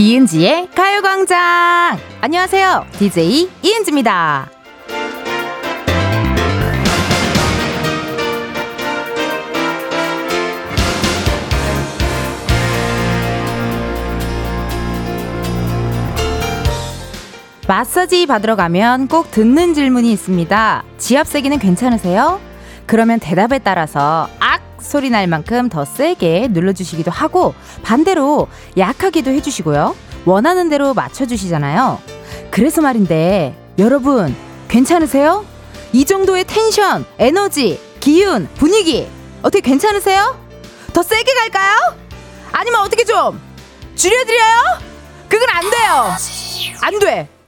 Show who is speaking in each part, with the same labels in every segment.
Speaker 1: 이은지의 가요광장! 안녕하세요. DJ 이은지입니다. 마사지 받으러 가면 꼭 듣는 질문이 있습니다. 지압 세기는 괜찮으세요? 그러면 대답에 따라서 악! 소리 날 만큼 더 세게 눌러주시기도 하고 반대로 약하기도 해주시고요. 원하는 대로 맞춰주시잖아요. 그래서 말인데 여러분 괜찮으세요? 이 정도의 텐션, 에너지, 기운, 분위기 어떻게 괜찮으세요? 더 세게 갈까요? 아니면 어떻게 좀 줄여드려요? 그건 안 돼요. 안 돼.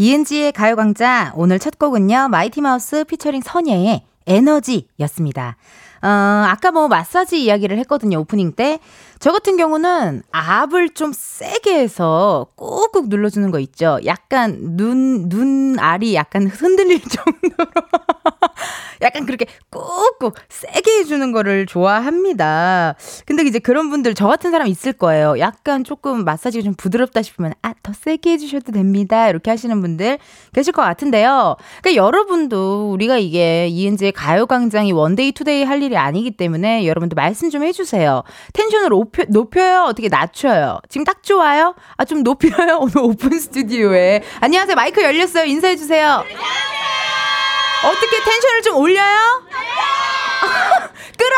Speaker 1: 이은지의 가요광장 오늘 첫 곡은요 마이티마우스 피처링 선예의 에너지였습니다. 어, 아까 뭐 마사지 이야기를 했거든요 오프닝 때. 저 같은 경우는 압을 좀 세게 해서 꾹꾹 눌러주는 거 있죠. 약간 눈, 눈알이 약간 흔들릴 정도로. 약간 그렇게 꾹꾹 세게 해주는 거를 좋아합니다. 근데 이제 그런 분들 저 같은 사람 있을 거예요. 약간 조금 마사지가 좀 부드럽다 싶으면 아, 더 세게 해주셔도 됩니다. 이렇게 하시는 분들 계실 것 같은데요. 그러니까 여러분도 우리가 이게 이은지의 가요광장이 one day two day 할 일이 아니기 때문에 여러분도 말씀 좀 해주세요. 텐션을 높여, 높여요? 어떻게 낮춰요? 지금 딱 좋아요? 아, 좀 높여요? 오늘 오픈 스튜디오에. 안녕하세요. 마이크 열렸어요. 인사해주세요. 어떻게 텐션을 좀 올려요? 끌어!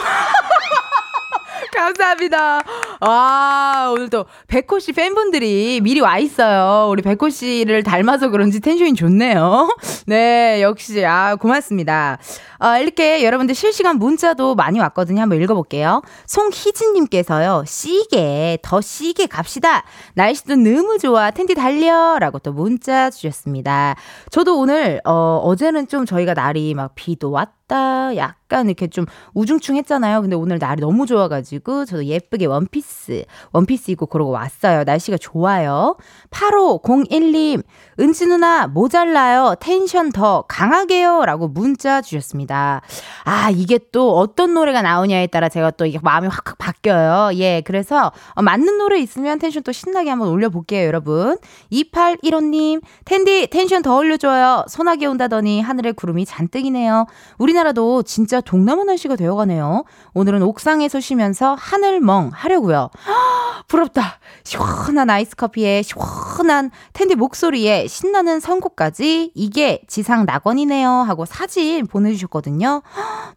Speaker 1: 감사합니다. 아, 오늘도 백호 씨 팬분들이 미리 와 있어요. 우리 백호 씨를 닮아서 그런지 텐션이 좋네요. 네, 역시, 아, 고맙습니다. 아, 이렇게 여러분들 실시간 문자도 많이 왔거든요. 한번 읽어볼게요. 송희진님께서요, 씨게, 더 씨게 갑시다. 날씨도 너무 좋아. 텐디 달려. 라고 또 문자 주셨습니다. 저도 오늘, 어, 어제는 좀 저희가 날이 막 비도 왔다. 약간 이렇게 좀 우중충 했잖아요. 근데 오늘 날이 너무 좋아가지고 저도 예쁘게 원피스, 원피스 입고 그러고 왔어요. 날씨가 좋아요. 8501님, 은지 누나 모자라요. 텐션 더 강하게요. 라고 문자 주셨습니다. 아, 이게 또 어떤 노래가 나오냐에 따라 제가 또 이게 마음이 확확 바뀌어요. 예, 그래서 어, 맞는 노래 있으면 텐션 또 신나게 한번 올려볼게요, 여러분. 2815님, 텐디 텐션 더 올려줘요. 소나기 온다더니 하늘에 구름이 잔뜩이네요. 우리나라도 진짜 동남아 날씨가 되어가네요. 오늘은 옥상에서 쉬면서 하늘멍 하려고요. 부럽다. 시원한 아이스 커피에 시원한 텐디 목소리에 신나는 선곡까지 이게 지상 낙원이네요 하고 사진 보내주셨거든요.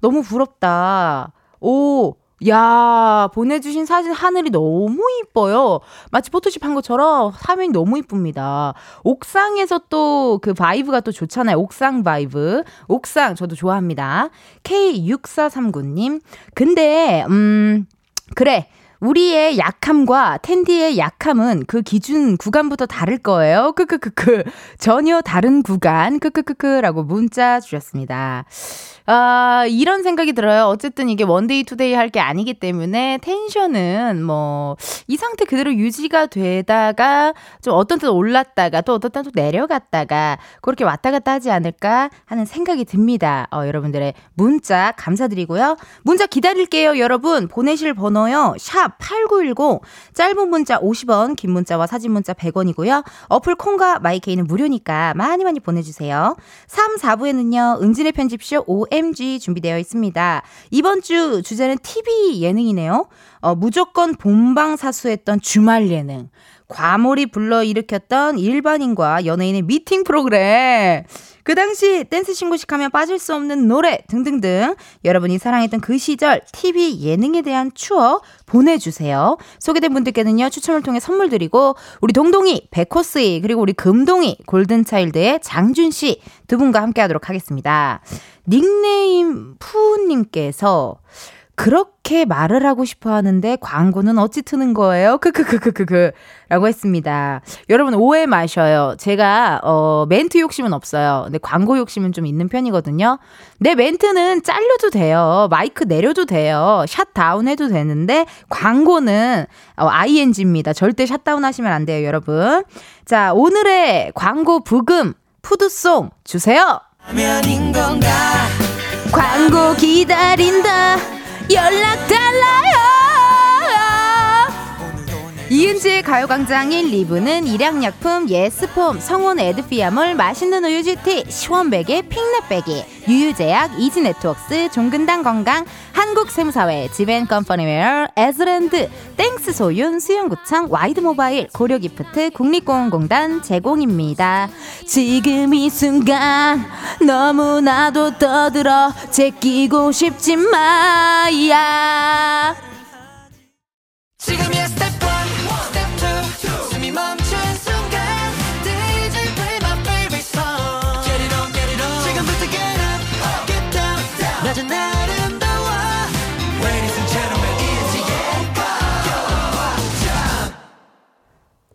Speaker 1: 너무 부럽다. 오, 야, 보내주신 사진 하늘이 너무 이뻐요. 마치 포토샵 한 것처럼 화면이 너무 이쁩니다. 옥상에서 또 그 vibe가 또 좋잖아요. 옥상 vibe. 옥상 저도 좋아합니다. K6439님. 근데, 음, 그래. 우리의 약함과 텐디의 약함은 그 기준 구간부터 다를 거예요. 크크크크. 전혀 다른 구간. 크크크크라고 문자 주셨습니다. 아, 이런 생각이 들어요. 어쨌든 이게 one day two day 할 게 아니기 때문에 텐션은 뭐 이 상태 그대로 유지가 되다가 좀 어떤 때는 올랐다가 또 어떤 때는 또 내려갔다가 그렇게 왔다 갔다 하지 않을까 하는 생각이 듭니다. 어, 여러분들의 문자 감사드리고요. 문자 기다릴게요, 여러분. 보내실 번호요. 샵 8910 짧은 문자 50원, 긴 문자와 사진 문자 100원이고요. 어플 콩과 마이케이는 무료니까 많이 많이 보내 주세요. 3, 4부에는요. 은진의 편집쇼 OMG 준비되어 있습니다. 이번 주 주제는 TV 예능이네요. 어, 무조건 본방사수했던 주말 예능. 과몰이 불러일으켰던 일반인과 연예인의 미팅 프로그램. 그 당시 댄스 신고식 하면 빠질 수 없는 노래 등등등 여러분이 사랑했던 그 시절 TV 예능에 대한 추억 보내주세요. 소개된 분들께는요 추첨을 통해 선물 드리고 우리 동동이 백호스이 그리고 우리 금동이 골든차일드의 장준 씨 두 분과 함께하도록 하겠습니다. 닉네임 푸우님께서 그렇게 말을 하고 싶어 하는데 광고는 어찌 트는 거예요? 크크크크크크. 라고 했습니다. 여러분 오해 마셔요. 제가, 어, 멘트 욕심은 없어요. 근데 광고 욕심은 좀 있는 편이거든요. 내 멘트는 잘려도 돼요. 마이크 내려도 돼요. shut down 해도 되는데, 광고는, 어, ING입니다. 절대 shut down 하시면 안 돼요, 여러분. 자, 오늘의 광고 부금, 푸드송 주세요! 광고 기 기다린다. 연락 달라요 이은지의 가요광장 1, 2부는 일양약품, 예스폼, 성원 에드피아몰, 맛있는 우유 GT, 시원베개, 핑넷베개, 유유제약, 이지네트웍스, 종근당 건강, 한국세무사회, 지벤컴퍼니웨어, 에즈랜드, 땡스 소윤, 수영구청, 와이드모바일, 고려기프트, 국립공원공단 제공입니다. 지금 이 순간 너무나도 떠들어 제끼고 싶지 마야 지금이야 스텝 1,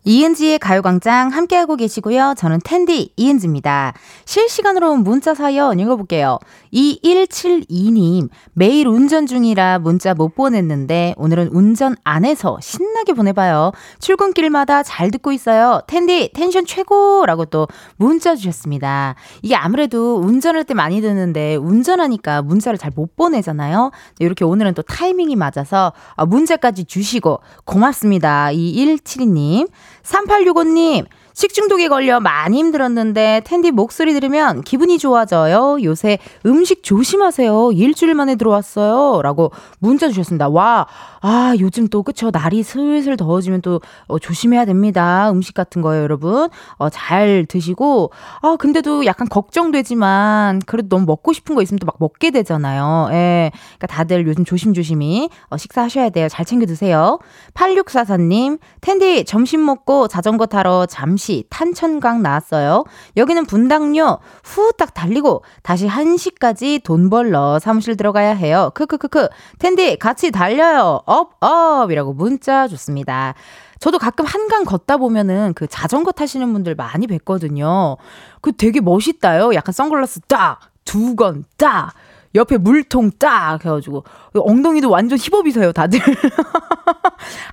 Speaker 1: 이은지의 가요광장 함께하고 계시고요. 저는 텐디 이은지입니다. 실시간으로 문자 사연 읽어볼게요. 2172님, 매일 운전 중이라 문자 못 보냈는데 오늘은 운전 안에서 신나게 보내봐요. 출근길마다 잘 듣고 있어요. 텐디, 텐션 최고 라고 또 문자 주셨습니다. 이게 아무래도 운전할 때 많이 듣는데 운전하니까 문자를 잘 못 보내잖아요. 이렇게 오늘은 또 타이밍이 맞아서 아, 문자까지 주시고 고맙습니다. 2172님. 3865님, 식중독에 걸려 많이 힘들었는데 텐디 목소리 들으면 기분이 좋아져요. 요새 음식 조심하세요. 일주일 만에 들어왔어요. 라고 문자 주셨습니다. 와, 아, 요즘 또 그쵸. 날이 슬슬 더워지면 또 어, 조심해야 됩니다. 음식 같은 거요, 여러분. 어, 잘 드시고. 아, 근데도 약간 걱정되지만 그래도 너무 먹고 싶은 거 있으면 또 막 먹게 되잖아요. 예. 그러니까 다들 요즘 조심조심히 어, 식사하셔야 돼요. 잘 챙겨 드세요. 8644님, 텐디 점심 먹고 자전거 타러 잠시 다시 탄천강 나왔어요. 여기는 분당요. 후딱 달리고 다시 1시까지 돈 벌러 사무실 들어가야 해요. 크크크크. 텐디 같이 달려요. up, up! 이라고 문자 줬습니다. 저도 가끔 한강 걷다 보면은 그 자전거 타시는 분들 많이 뵀거든요. 그 되게 멋있다요. 약간 선글라스 딱, 두건 딱. 옆에 물통 딱 해가지고. 엉덩이도 완전 힙업이세요 다들.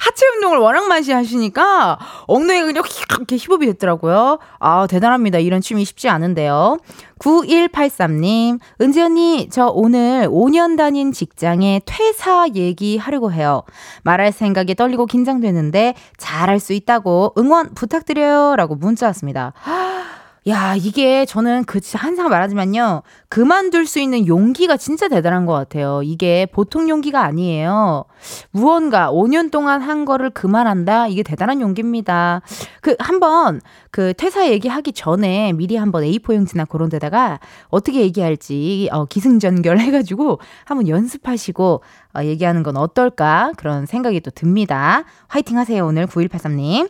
Speaker 1: 하체 운동을 워낙 많이 하시니까 엉덩이가 그냥 이렇게 힙업이 됐더라고요. 아 대단합니다. 이런 취미 쉽지 않은데요. 9183님 은지 언니 저 오늘 5년 다닌 직장에 퇴사 얘기하려고 해요. 말할 생각에 떨리고 긴장되는데 잘할 수 있다고 응원 부탁드려요. 라고 문자 왔습니다 야, 이게 저는 그 항상 말하지만요. 그만둘 수 있는 용기가 진짜 대단한 것 같아요. 이게 보통 용기가 아니에요. 무언가 5년 동안 한 거를 그만한다? 이게 대단한 용기입니다. 그, 한번 그 퇴사 얘기하기 전에 미리 한번 A4 용지나 그런 데다가 어떻게 얘기할지 어, 기승전결 해가지고 한번 연습하시고 어, 얘기하는 건 어떨까? 그런 생각이 또 듭니다. 화이팅 하세요. 오늘 9183님.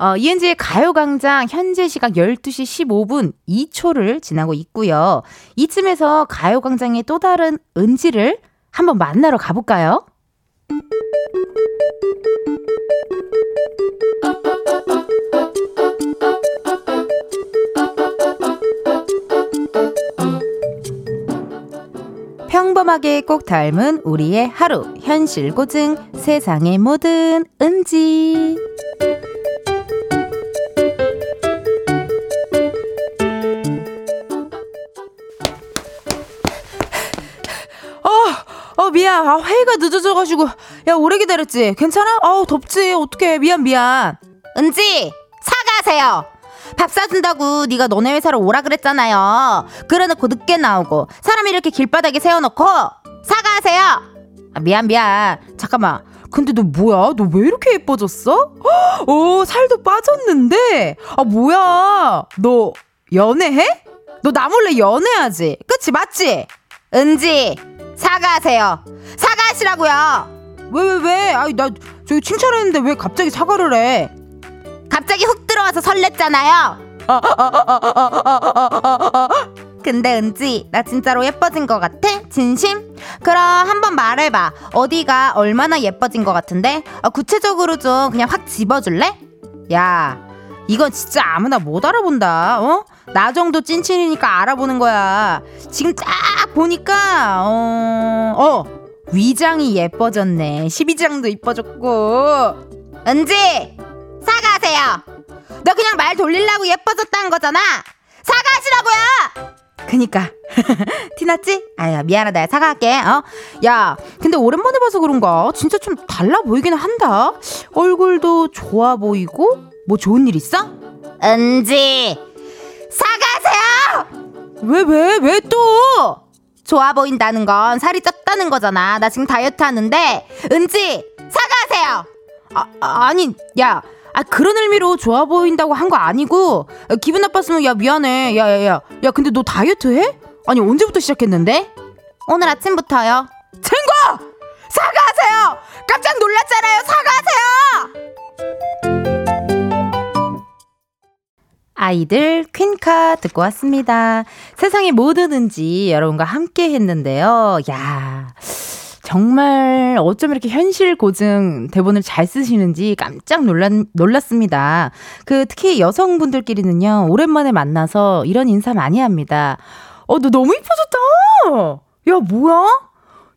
Speaker 1: 어, 이은지의 가요광장 현재 시각 12시 15분 2초를 지나고 있고요. 이쯤에서 가요광장의 또 다른 은지를 한번 만나러 가볼까요? 평범하게 꼭 닮은 우리의 하루 현실 고증 세상의 모든 은지 아, 회의가 늦어져가지고. 야, 오래 기다렸지? 괜찮아? 아우, 덥지? 어떡해. 미안, 미안. 은지! 사과하세요! 밥 사준다고 네가 너네 회사로 오라 그랬잖아요. 그래놓고 늦게 나오고 사람 이렇게 길바닥에 세워놓고 사과하세요. 아, 미안 미안. 잠깐만. 근데 너 뭐야? 너 왜 이렇게 예뻐졌어? 오 살도 빠졌는데. 아 뭐야? 너 연애해? 너 나 몰래 연애하지? 그치 맞지? 은지 사과하세요. 사과하시라고요. 왜, 왜, 왜? 아이, 나, 저기 칭찬했는데 왜 갑자기 사과를 해? 갑자기 훅 들어와서 설렜잖아요. 근데 은지, 나 진짜로 예뻐진 것 같아? 진심? 그럼 한번 말해봐. 어디가 얼마나 예뻐진 것 같은데? 아, 구체적으로 좀 그냥 확 집어줄래? 야, 이건 진짜 아무나 못 알아본다. 어? 나 정도 찐친이니까 알아보는 거야. 지금 딱 보니까 어, 어 위장이 예뻐졌네. 12장도 이뻐졌고. 은지 사과하세요. 너 그냥 말 돌리려고 예뻐졌다는 거잖아. 사과하시라고요. 그니까. 티났지? 아야, 미안하다. 사과할게, 어? 야, 근데 오랜만에 봐서 그런가? 진짜 좀 달라 보이긴 한다. 얼굴도 좋아 보이고, 뭐 좋은 일 있어?
Speaker 2: 은지, 사과하세요!
Speaker 1: 왜, 왜, 왜 또?
Speaker 2: 좋아 보인다는 건 살이 쪘다는 거잖아. 나 지금 다이어트 하는데, 은지, 사과하세요!
Speaker 1: 아, 아니, 야. 아 그런 의미로 좋아 보인다고 한 거 아니고 기분 나빴으면 야 미안해 야야 야 야, 야, 근데 너 다이어트 해? 아니 언제부터 시작했는데?
Speaker 2: 오늘 아침부터요
Speaker 1: 친구 사과하세요 깜짝 놀랐잖아요 사과하세요 아이들 퀸카 듣고 왔습니다 세상의 모든 은지 여러분과 함께 했는데요 야 정말 어쩜 이렇게 현실 고증 대본을 잘 쓰시는지 깜짝 놀랐, 놀랐습니다. 그 특히 여성분들끼리는요, 오랜만에 만나서 이런 인사 많이 합니다. 어, 너 너무 이뻐졌다! 야, 뭐야?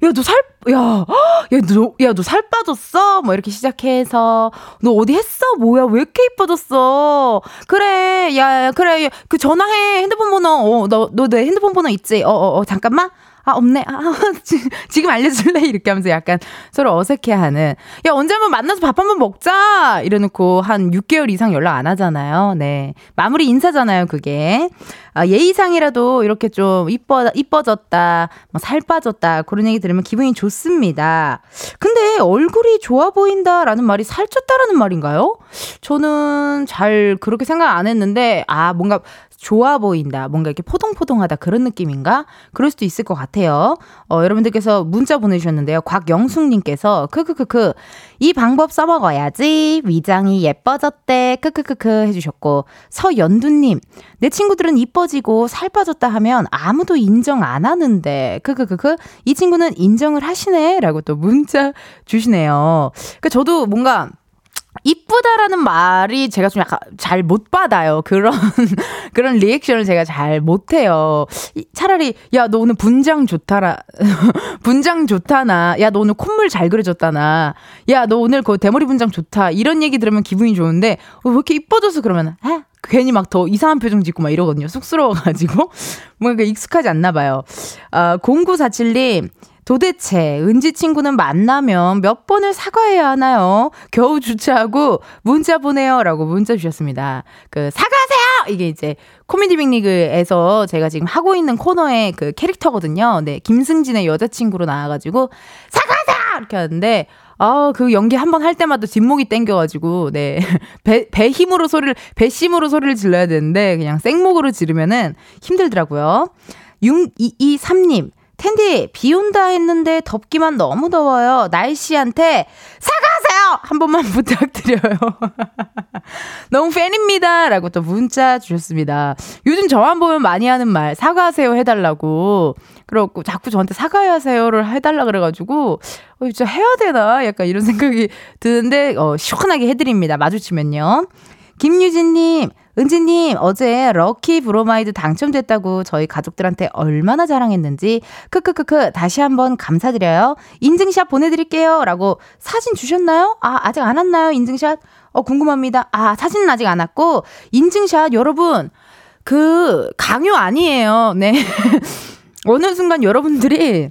Speaker 1: 야, 너 살, 야, 야, 너, 야, 너 살 빠졌어? 뭐 이렇게 시작해서, 너 어디 했어? 뭐야, 왜 이렇게 이뻐졌어? 그래, 야, 그래, 그 전화해. 핸드폰 번호, 어, 너, 너 내 핸드폰 번호 있지? 어, 어, 어, 잠깐만. 아, 없네. 아, 지금 알려줄래? 이렇게 하면서 약간 서로 어색해 하는. 야, 언제 한번 만나서 밥 한번 먹자! 이래놓고 한 6개월 이상 연락 안 하잖아요. 네. 마무리 인사잖아요, 그게. 아, 예의상이라도 이렇게 좀 이뻐, 이뻐졌다, 뭐 살 빠졌다, 그런 얘기 들으면 기분이 좋습니다. 근데 얼굴이 좋아 보인다라는 말이 살쪘다라는 말인가요? 저는 잘 그렇게 생각 안 했는데, 아, 뭔가 좋아 보인다. 뭔가 이렇게 포동포동하다. 그런 느낌인가? 그럴 수도 있을 것 같아요. 어, 여러분들께서 문자 보내주셨는데요. 곽영숙님께서, 크크크크, 이 방법 써먹어야지. 위장이 예뻐졌대. 크크크크 해주셨고, 서연두님, 내 친구들은 이뻐지고 살 빠졌다 하면 아무도 인정 안 하는데, 크크크크, 이 친구는 인정을 하시네. 라고 또 문자 주시네요. 그 저도 뭔가, 이쁘다라는 말이 제가 좀 약간 잘 못 받아요. 그런, 그런 리액션을 제가 잘 못해요. 차라리, 야, 너 오늘 분장 좋다라, 분장 좋다나, 야, 너 오늘 콧물 잘 그려졌다나, 야, 너 오늘 그 대머리 분장 좋다. 이런 얘기 들으면 기분이 좋은데, 어, 왜 이렇게 이뻐져서 그러면, 에? 괜히 막 더 이상한 표정 짓고 막 이러거든요. 쑥스러워가지고. 뭔가 익숙하지 않나 봐요. 아, 0947님, 도대체 은지 친구는 만나면 몇 번을 사과해야 하나요? 겨우 주차하고 문자 보내요 라고 문자 주셨습니다. 그 사과하세요. 이게 이제 코미디 빅리그에서 제가 지금 하고 있는 코너의 그 캐릭터거든요. 네, 김승진의 여자친구로 나와가지고 사과하세요 이렇게 하는데 아, 그 연기 한 번 할 때마다 뒷목이 땡겨가지고, 네. 배, 배 힘으로 소리를, 배심으로 소리를 질러야 되는데, 그냥 생목으로 지르면은 힘들더라고요. 6223님, 텐디, 비 온다 했는데 덥기만 너무 더워요. 날씨한테 사과하세요! 한 번만 부탁드려요. 너무 팬입니다. 라고 또 문자 주셨습니다. 요즘 저만 보면 많이 하는 말, 사과하세요 해달라고. 그렇고 자꾸 저한테 사과하세요를 해달라 그래가지고, 어, 진짜 해야 되나? 약간 이런 생각이 드는데, 어, 시원하게 해드립니다. 마주치면요. 김유진님, 은지님, 어제 럭키 브로마이드 당첨됐다고 저희 가족들한테 얼마나 자랑했는지, 크크크크, 다시 한번 감사드려요. 인증샷 보내드릴게요. 라고 사진 주셨나요? 아, 아직 안 왔나요? 인증샷? 어, 궁금합니다. 아, 사진은 아직 안 왔고, 인증샷 여러분, 그, 강요 아니에요. 네. 어느 순간 여러분들이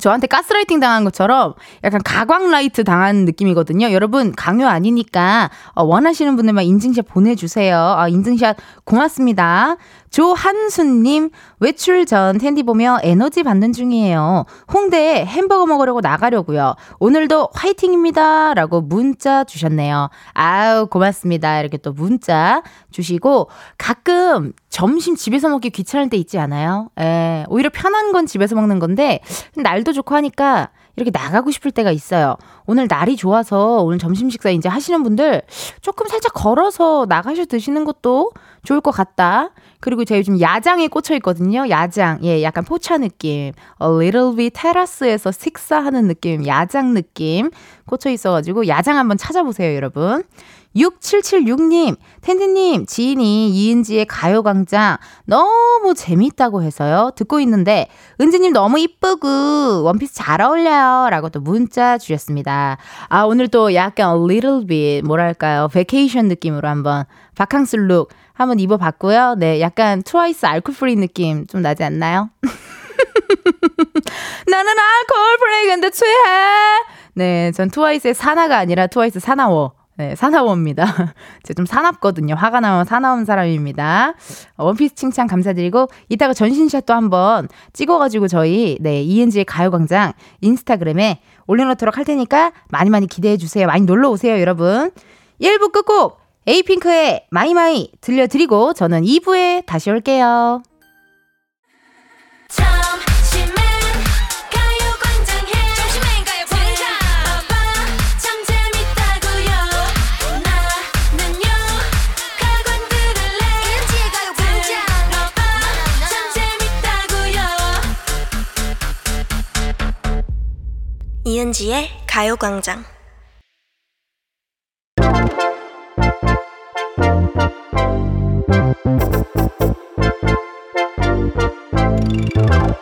Speaker 1: 저한테 가스라이팅 당한 것처럼 약간 가광라이트 당한 느낌이거든요. 여러분 강요 아니니까 어, 원하시는 분들만 인증샷 보내주세요. 아, 인증샷 고맙습니다. 조한순님 외출 전 텐디 보며 에너지 받는 중이에요. 홍대에 햄버거 먹으려고 나가려고요. 오늘도 화이팅입니다. 라고 문자 주셨네요. 아우 고맙습니다. 이렇게 또 문자 주시고 가끔 점심 집에서 먹기 귀찮을 때 있지 않아요? 예, 오히려 편한 건 집에서 먹는 건데 날도 좋고 하니까 이렇게 나가고 싶을 때가 있어요. 오늘 날이 좋아서 오늘 점심 식사 이제 하시는 분들 조금 살짝 걸어서 나가셔 드시는 것도 좋을 것 같다. 그리고 제가 요즘 야장에 꽂혀 있거든요. 야장. 예, 약간 포차 느낌. A little bit 테라스에서 식사하는 느낌. 야장 느낌. 꽂혀 있어가지고 야장 한번 찾아보세요, 여러분. 6776님, 텐디님, 지인이 이은지의 가요광장 너무 재밌다고 해서요. 듣고 있는데, 은지님 너무 이쁘고, 원피스 잘 어울려요. 라고 또 문자 주셨습니다. 아, 오늘 또 약간 a little bit, 뭐랄까요. vacation 느낌으로 한번 바캉스 룩 한번 입어봤고요. 네, 약간 트와이스 Alcohol-Free 느낌 좀 나지 않나요? 나는 Alcohol-Free 근데 취해. 네, 전 트와이스의 사나가 아니라 트와이스 사나워. 네, 사나워입니다. 제가 좀 사납거든요. 화가 나면 사나운 사람입니다. 원피스 칭찬 감사드리고, 이따가 전신샷도 한번 찍어가지고 저희, 네, ENG의 가요광장 인스타그램에 올려놓도록 할 테니까 많이 많이 기대해주세요. 많이 놀러오세요, 여러분. 1부 끝곡, 에이핑크의 My My 들려드리고, 저는 2부에 다시 올게요.
Speaker 3: 이은지의 가요광장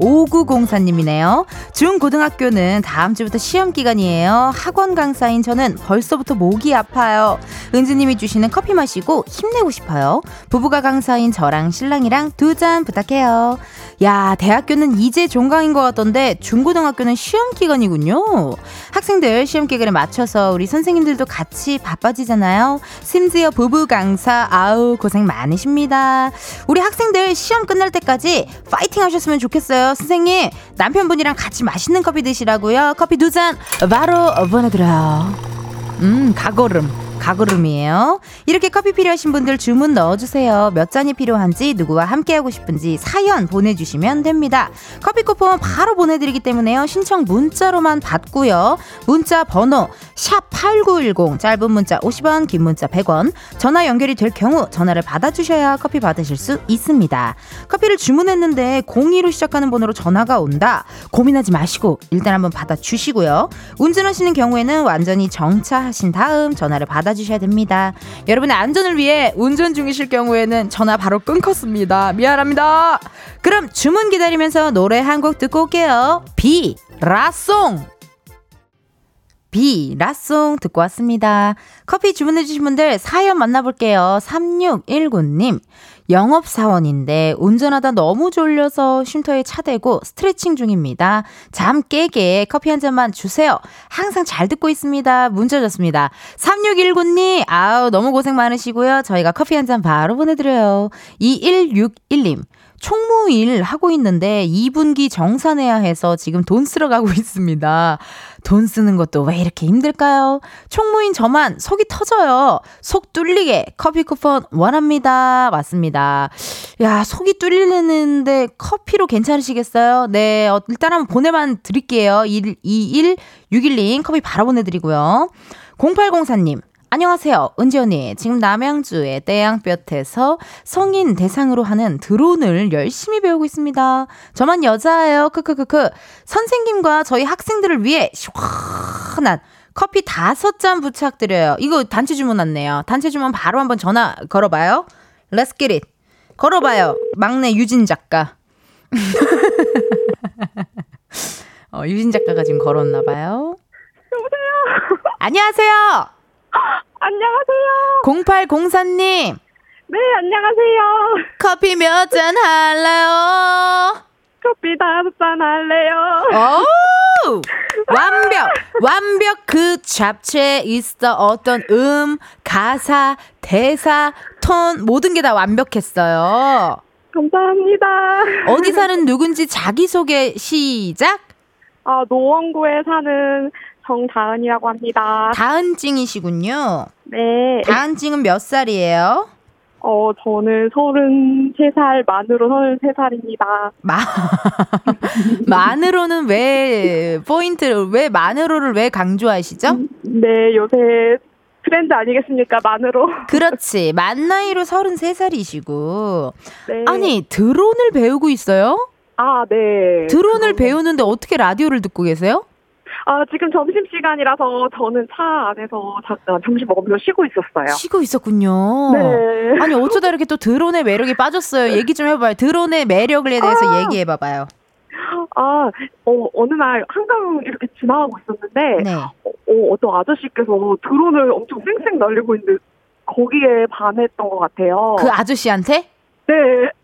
Speaker 1: 5904님이네요. 중고등학교는 다음 주부터 시험 기간이에요. 학원 강사인 저는 벌써부터 목이 아파요. 은지님이 주시는 커피 마시고 힘내고 싶어요. 부부가 강사인 저랑 신랑이랑 두 잔 부탁해요. 야, 대학교는 이제 종강인 것 같던데 중고등학교는 시험 기간이군요. 학생들 시험 기간에 맞춰서 우리 선생님들도 같이 바빠지잖아요. 심지어 부부 강사 아우 고생 많으십니다. 우리 학생들 시험 끝날 때까지 파이팅 하셨으면 좋겠어요. 선생님, 남편분이랑 같이 맛있는 커피 드시라고요. 커피 두 잔 바로 보내드려요. 음, 가거름. 가구름이에요. 이렇게 커피 필요하신 분들 주문 넣어주세요. 몇 잔이 필요한지 누구와 함께하고 싶은지 사연 보내주시면 됩니다. 커피 쿠폰 바로 보내드리기 때문에요. 신청 문자로만 받고요. 문자 번호 샵 8910 짧은 문자 50원 긴 문자 100원 전화 연결이 될 경우 전화를 받아주셔야 커피 받으실 수 있습니다. 커피를 주문했는데 02로 시작하는 번호로 전화가 온다. 고민하지 마시고 일단 한번 받아주시고요. 운전하시는 경우에는 완전히 정차하신 다음 전화를 받아 받아주셔야 됩니다. 여러분의 안전을 위해 운전 중이실 경우에는 전화 바로 끊겠습니다. 미안합니다. 그럼 주문 기다리면서 노래 한 곡 듣고 올게요. 비 라송 비, 라송 듣고 왔습니다. 커피 주문해주신 분들 사연 만나볼게요. 3619님. 영업사원인데 운전하다 너무 졸려서 쉼터에 차 대고 스트레칭 중입니다. 잠 깨게 커피 한 잔만 주세요. 항상 잘 듣고 있습니다. 문자 줬습니다. 3619님, 아우, 너무 고생 많으시고요. 저희가 커피 한 잔 바로 보내드려요. 2161님. 총무일 하고 있는데 2분기 정산해야 해서 지금 돈 쓰러 가고 있습니다. 돈 쓰는 것도 왜 이렇게 힘들까요? 총무인 저만 속이 터져요. 속 뚫리게 커피 쿠폰 원합니다. 맞습니다. 야, 속이 뚫리는데 커피로 괜찮으시겠어요? 네, 어, 일단 한번 보내만 드릴게요. 2161님 커피 바로 보내드리고요. 0804님, 안녕하세요. 은지 언니. 지금 남양주의 떼양볕에서 성인 대상으로 하는 드론을 열심히 배우고 있습니다. 저만 여자예요. 크크크크. 선생님과 저희 학생들을 위해 시원한 커피 다섯 잔 부탁드려요. 이거 단체 주문 왔네요. 단체 주문 바로 한번 전화 걸어봐요. Let's get it. 걸어봐요. 막내 유진 작가. 어, 유진 작가가 지금 걸었나봐요.
Speaker 4: 여보세요?
Speaker 1: 안녕하세요.
Speaker 4: 안녕하세요.
Speaker 1: 0804님.
Speaker 4: 네, 안녕하세요.
Speaker 1: 커피 몇 잔 할래요?
Speaker 4: 커피 다섯 잔 할래요.
Speaker 1: 오! 완벽! 완벽 그 잡채에 있어 어떤 음, 가사, 대사, 톤, 모든 게 다 완벽했어요.
Speaker 4: 감사합니다.
Speaker 1: 어디 사는 누군지 자기소개 시작?
Speaker 4: 아, 노원구에 사는 정다은이라고 합니다.
Speaker 1: 다은찡이시군요.
Speaker 4: 네.
Speaker 1: 다은찡은 몇 살이에요?
Speaker 4: 어, 저는 33살, 만으로 33살입니다.
Speaker 1: 마, 만으로는 왜, 포인트를, 왜 만으로를 왜 강조하시죠?
Speaker 4: 네, 요새 트렌드 아니겠습니까, 만으로.
Speaker 1: 그렇지. 만 나이로 33살이시고.
Speaker 4: 네.
Speaker 1: 아니, 드론을 배우고 있어요?
Speaker 4: 아, 네.
Speaker 1: 드론을 배우는데 어떻게 라디오를 듣고 계세요?
Speaker 4: 아, 지금 점심시간이라서 저는 차 안에서 잠깐 점심 먹으면서 쉬고 있었어요.
Speaker 1: 쉬고 있었군요.
Speaker 4: 네.
Speaker 1: 아니 어쩌다 이렇게 또 드론의 매력이 빠졌어요. 얘기 좀 해봐요. 드론의 매력에 대해서
Speaker 4: 아.
Speaker 1: 얘기해봐봐요.
Speaker 4: 아, 어, 어느 날 한강 이렇게 지나가고 있었는데,
Speaker 1: 네.
Speaker 4: 어, 어, 어떤 아저씨께서 드론을 엄청 쌩쌩 날리고 있는데, 거기에 반했던 것 같아요.
Speaker 1: 그 아저씨한테?
Speaker 4: 네.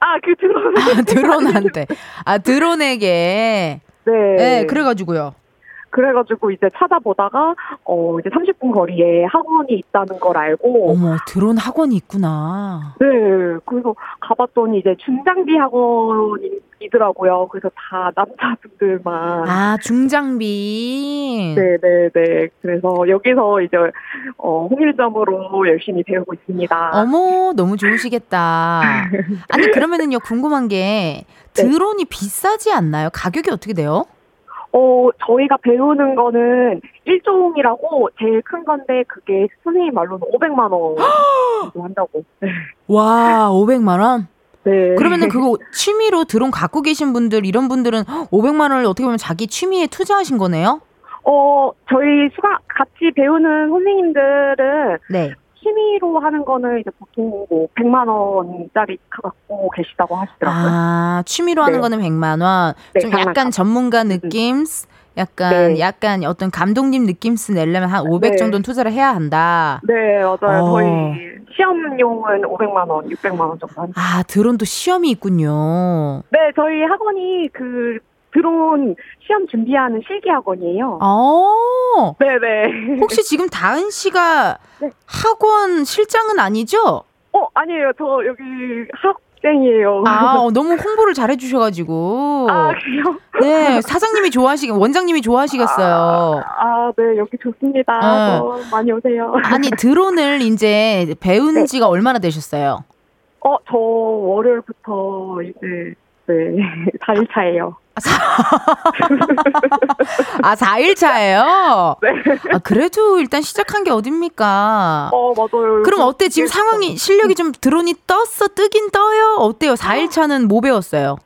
Speaker 4: 아, 그 드론.
Speaker 1: 아, 드론한테. 아 드론에게.
Speaker 4: 네.
Speaker 1: 네. 그래가지고요.
Speaker 4: 그래가지고 이제 찾아보다가, 어, 이제 30분 거리에 학원이 있다는 걸 알고,
Speaker 1: 어머 드론 학원이 있구나.
Speaker 4: 네. 그래서 가봤더니 이제 중장비 학원이더라고요. 그래서 다 남자분들만.
Speaker 1: 아 중장비.
Speaker 4: 네네네. 그래서 여기서 이제 어, 홍일점으로 열심히 배우고 있습니다.
Speaker 1: 어머 너무 좋으시겠다. 아니 그러면은요 궁금한 게
Speaker 4: 네.
Speaker 1: 드론이 비싸지 않나요? 가격이 어떻게 돼요?
Speaker 4: 어, 저희가 배우는 거는 일종이라고 제일 큰 건데 그게 선생님 말로는 500만 원 한다고. 네.
Speaker 1: 와 500만 원.
Speaker 4: 네.
Speaker 1: 그러면은 그거 취미로 드론 갖고 계신 분들 이런 분들은 500만 원을 어떻게 보면 자기 취미에 투자하신 거네요?
Speaker 4: 어, 저희 수강 같이 배우는 선생님들은
Speaker 1: 네.
Speaker 4: 취미로 하는 거는 이제 보통 뭐 100만 원짜리 갖고 계시다고 하시더라고요.
Speaker 1: 아 취미로 하는
Speaker 4: 네.
Speaker 1: 거는 100만 원.
Speaker 4: 네,
Speaker 1: 좀
Speaker 4: 장난감.
Speaker 1: 약간 전문가 느낌, 약간
Speaker 4: 네.
Speaker 1: 약간 어떤 감독님 느낌스 내려면 한 500
Speaker 4: 네.
Speaker 1: 정도는 투자를 해야 한다.
Speaker 4: 네, 맞아요.
Speaker 1: 어.
Speaker 4: 저희 시험용은 500만 원, 600만 원 정도 합니다.
Speaker 1: 아 드론도 시험이 있군요.
Speaker 4: 네, 저희 학원이 그 드론 시험 준비하는 실기 학원이에요.
Speaker 1: 어.
Speaker 4: 네네.
Speaker 1: 혹시 지금 다은 씨가
Speaker 4: 네.
Speaker 1: 학원 실장은 아니죠?
Speaker 4: 어, 아니에요. 저 여기 학생이에요.
Speaker 1: 아, 어, 너무 홍보를 잘 해 주셔 가지고.
Speaker 4: 아, 그래요?
Speaker 1: 네, 사장님이 좋아하시, 원장님이 좋아하시겠어요.
Speaker 4: 아, 네, 여기 좋습니다.
Speaker 1: 어.
Speaker 4: 어, 많이 오세요.
Speaker 1: 아니, 드론을 이제 배운
Speaker 4: 네.
Speaker 1: 지가 얼마나 되셨어요?
Speaker 4: 어, 저 월요일부터 이제, 네, 4일 차예요.
Speaker 1: 아, 4일 차예요?
Speaker 4: 네.
Speaker 1: 아, 그래도 일단 시작한 게 어딥니까?
Speaker 4: 어, 맞아요.
Speaker 1: 그럼 어때? 지금
Speaker 4: 이게
Speaker 1: 상황이, 실력이 좀 드론이 떴어? 뜨긴 떠요? 어때요? 4일 차는 뭐 배웠어요?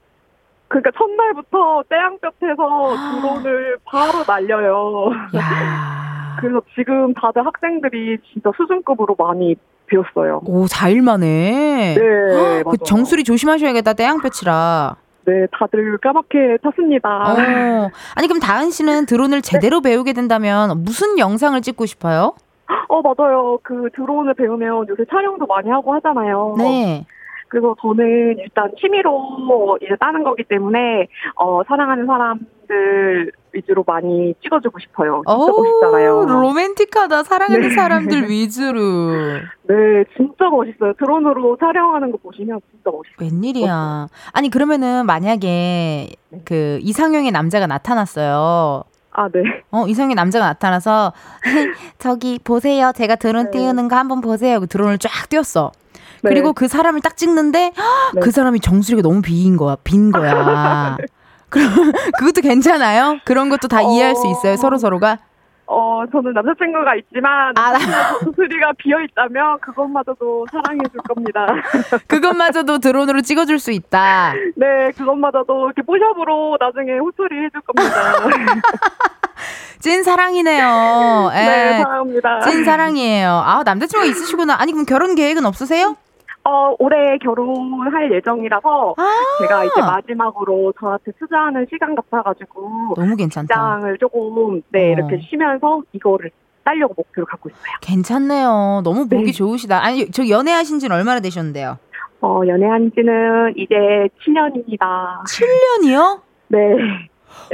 Speaker 4: 그러니까 첫날부터 떼양볕에서
Speaker 1: 아.
Speaker 4: 드론을 바로 날려요.
Speaker 1: 야
Speaker 4: 그래서 지금 다들 학생들이 진짜 수준급으로 많이 배웠어요.
Speaker 1: 오, 4일 만에?
Speaker 4: 네,
Speaker 1: 그. 정수리 조심하셔야겠다, 떼양볕이라.
Speaker 4: 네, 다들 까맣게 탔습니다.
Speaker 1: 어. 아니, 그럼 다은 씨는 드론을 제대로 배우게 된다면 무슨 영상을 찍고 싶어요?
Speaker 4: 어, 맞아요. 그 드론을 배우면 요새 촬영도 많이 하고 하잖아요.
Speaker 1: 네.
Speaker 4: 그래서 저는 일단 취미로 이제 따는 거기 때문에 어, 사랑하는 사람들 위주로 많이 찍어주고 싶어요. 진짜 멋있잖아요.
Speaker 1: 로맨틱하다. 사랑하는
Speaker 4: 네.
Speaker 1: 사람들 위주로.
Speaker 4: 네, 진짜 멋있어요. 드론으로 촬영하는 거 보시면 진짜 멋있어요.
Speaker 1: 웬일이야. 아니, 그러면은 만약에
Speaker 4: 네.
Speaker 1: 그 이상형의 남자가 나타났어요.
Speaker 4: 아, 네.
Speaker 1: 어, 이상형의 남자가 나타나서 저기 보세요. 제가 드론
Speaker 4: 네.
Speaker 1: 띄우는 거 한번 보세요. 하고 드론을 쫙 띄웠어.
Speaker 4: 네.
Speaker 1: 그리고 그 사람을 딱 찍는데
Speaker 4: 네.
Speaker 1: 그 사람이 정수리가 너무 빈 거야. 빈 거야. 그럼 그것도 괜찮아요? 그런 것도 다 이해할 수 있어요. 서로 서로가.
Speaker 4: 어, 저는 남자친구가 있지만
Speaker 1: 아, 나-
Speaker 4: 수리가 비어 있다면 그것마저도 사랑해 줄 겁니다.
Speaker 1: 그것마저도 드론으로 찍어 줄 수 있다.
Speaker 4: 네, 그것마저도 이렇게 뽀샵으로 나중에 호처리 해줄 겁니다.
Speaker 1: 찐 사랑이네요.
Speaker 4: 네,
Speaker 1: 예.
Speaker 4: 사랑합니다.
Speaker 1: 찐 사랑이에요. 아 남자친구가 있으시구나. 아니 그럼 결혼 계획은 없으세요?
Speaker 4: 어, 올해 결혼할 예정이라서
Speaker 1: 아
Speaker 4: 제가 이제 마지막으로 저한테 투자하는 시간 같아가지고
Speaker 1: 너무 괜찮다.
Speaker 4: 직장을 조금 네
Speaker 1: 어.
Speaker 4: 이렇게 쉬면서 이거를 따려고 목표를 갖고 있어요.
Speaker 1: 괜찮네요. 너무 보기
Speaker 4: 네.
Speaker 1: 좋으시다. 아니 저 연애하신 지는 얼마나 되셨는데요?
Speaker 4: 어, 연애한 지는 이제 7년입니다.
Speaker 1: 7년이요?
Speaker 4: 네.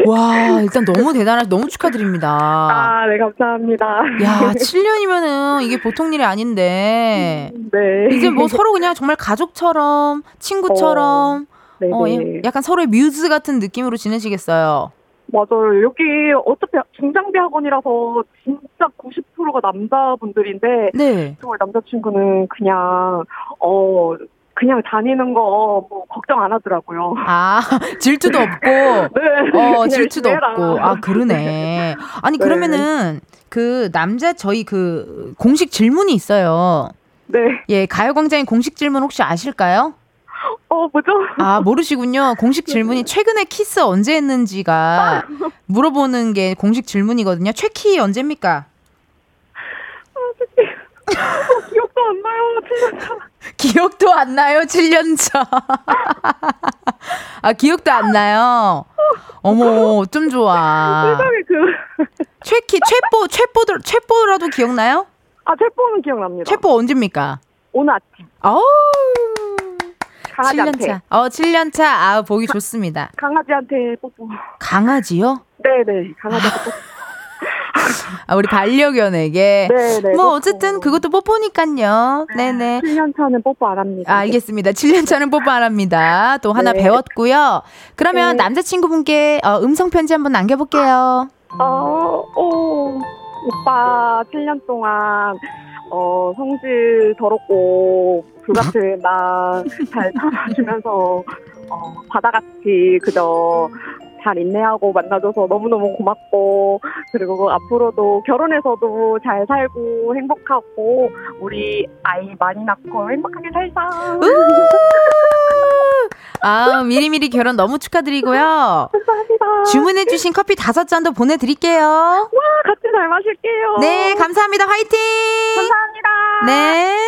Speaker 1: 와 일단 너무 대단하시 너무 축하드립니다.
Speaker 4: 아, 네, 감사합니다.
Speaker 1: 야 7년이면은 이게 보통 일이 아닌데
Speaker 4: 네.
Speaker 1: 이제 뭐 서로 그냥 정말 가족처럼 친구처럼
Speaker 4: 네,
Speaker 1: 어,
Speaker 4: 네.
Speaker 1: 예, 약간 서로의 뮤즈 같은 느낌으로 지내시겠어요.
Speaker 4: 맞아요. 여기 어차피 중장비 학원이라서 진짜 90%가 남자분들인데
Speaker 1: 네.
Speaker 4: 정말 남자친구는 그냥 어 그냥 다니는 거 뭐 걱정 안 하더라고요.
Speaker 1: 아 질투도 없고
Speaker 4: 네.
Speaker 1: 어, 질투도
Speaker 4: 해라.
Speaker 1: 없고. 아, 그러네. 아니,
Speaker 4: 네.
Speaker 1: 그러면은, 그, 남자, 저희 그, 공식 질문이 있어요.
Speaker 4: 네.
Speaker 1: 예, 가요광장의 공식 질문 혹시 아실까요?
Speaker 4: 어, 뭐죠?
Speaker 1: 아, 모르시군요. 공식 질문이 최근에 키스 언제 했는지가 물어보는 게 공식 질문이거든요. 최키 언제입니까?
Speaker 4: 어, 기억도 안 나요. 7년 차.
Speaker 1: 기억도 안 나요. 7년 차. 아, 기억도 안 나요. 어머, 좀 좋아.
Speaker 4: 세상에 그.
Speaker 1: 최키, 최뽀, 최뽀들, 최뽀라도 기억나요?
Speaker 4: 아, 최뽀는 기억납니다.
Speaker 1: 최뽀 언제입니까?
Speaker 4: 오늘 아침.
Speaker 1: 어우.
Speaker 4: 강아지한테.
Speaker 1: 7년 차. 어, 7년 차. 아, 보기 좋습니다.
Speaker 4: 강아지한테 뽀뽀.
Speaker 1: 강아지요?
Speaker 4: 네네. 강아지한테 뽀뽀.
Speaker 1: 아, 우리 반려견에게.
Speaker 4: 네네.
Speaker 1: 뭐,
Speaker 4: 뽀뽀.
Speaker 1: 어쨌든 그것도 뽀뽀니까요. 네네.
Speaker 4: 7년 차는 뽀뽀 안 합니다.
Speaker 1: 아, 알겠습니다. 7년 차는 뽀뽀 안 합니다. 또 하나
Speaker 4: 네.
Speaker 1: 배웠고요. 그러면
Speaker 4: 네.
Speaker 1: 남자친구분께 어, 음성편지 한번 남겨볼게요.
Speaker 4: 어, 오, 오빠 7년 동안 어, 성질 더럽고 불같은 나잘 참아주면서 어, 바다같이 그저 잘 인내하고 만나줘서 너무너무 고맙고 그리고 앞으로도 결혼해서도 잘 살고 행복하고 우리 아이 많이 낳고 행복하게 살자.
Speaker 1: 아, 미리미리 결혼 너무 축하드리고요.
Speaker 4: 감사합니다.
Speaker 1: 주문해주신 커피 다섯 잔도 보내드릴게요.
Speaker 4: 와, 같이 잘 마실게요.
Speaker 1: 네, 감사합니다. 화이팅!
Speaker 4: 감사합니다.
Speaker 1: 네.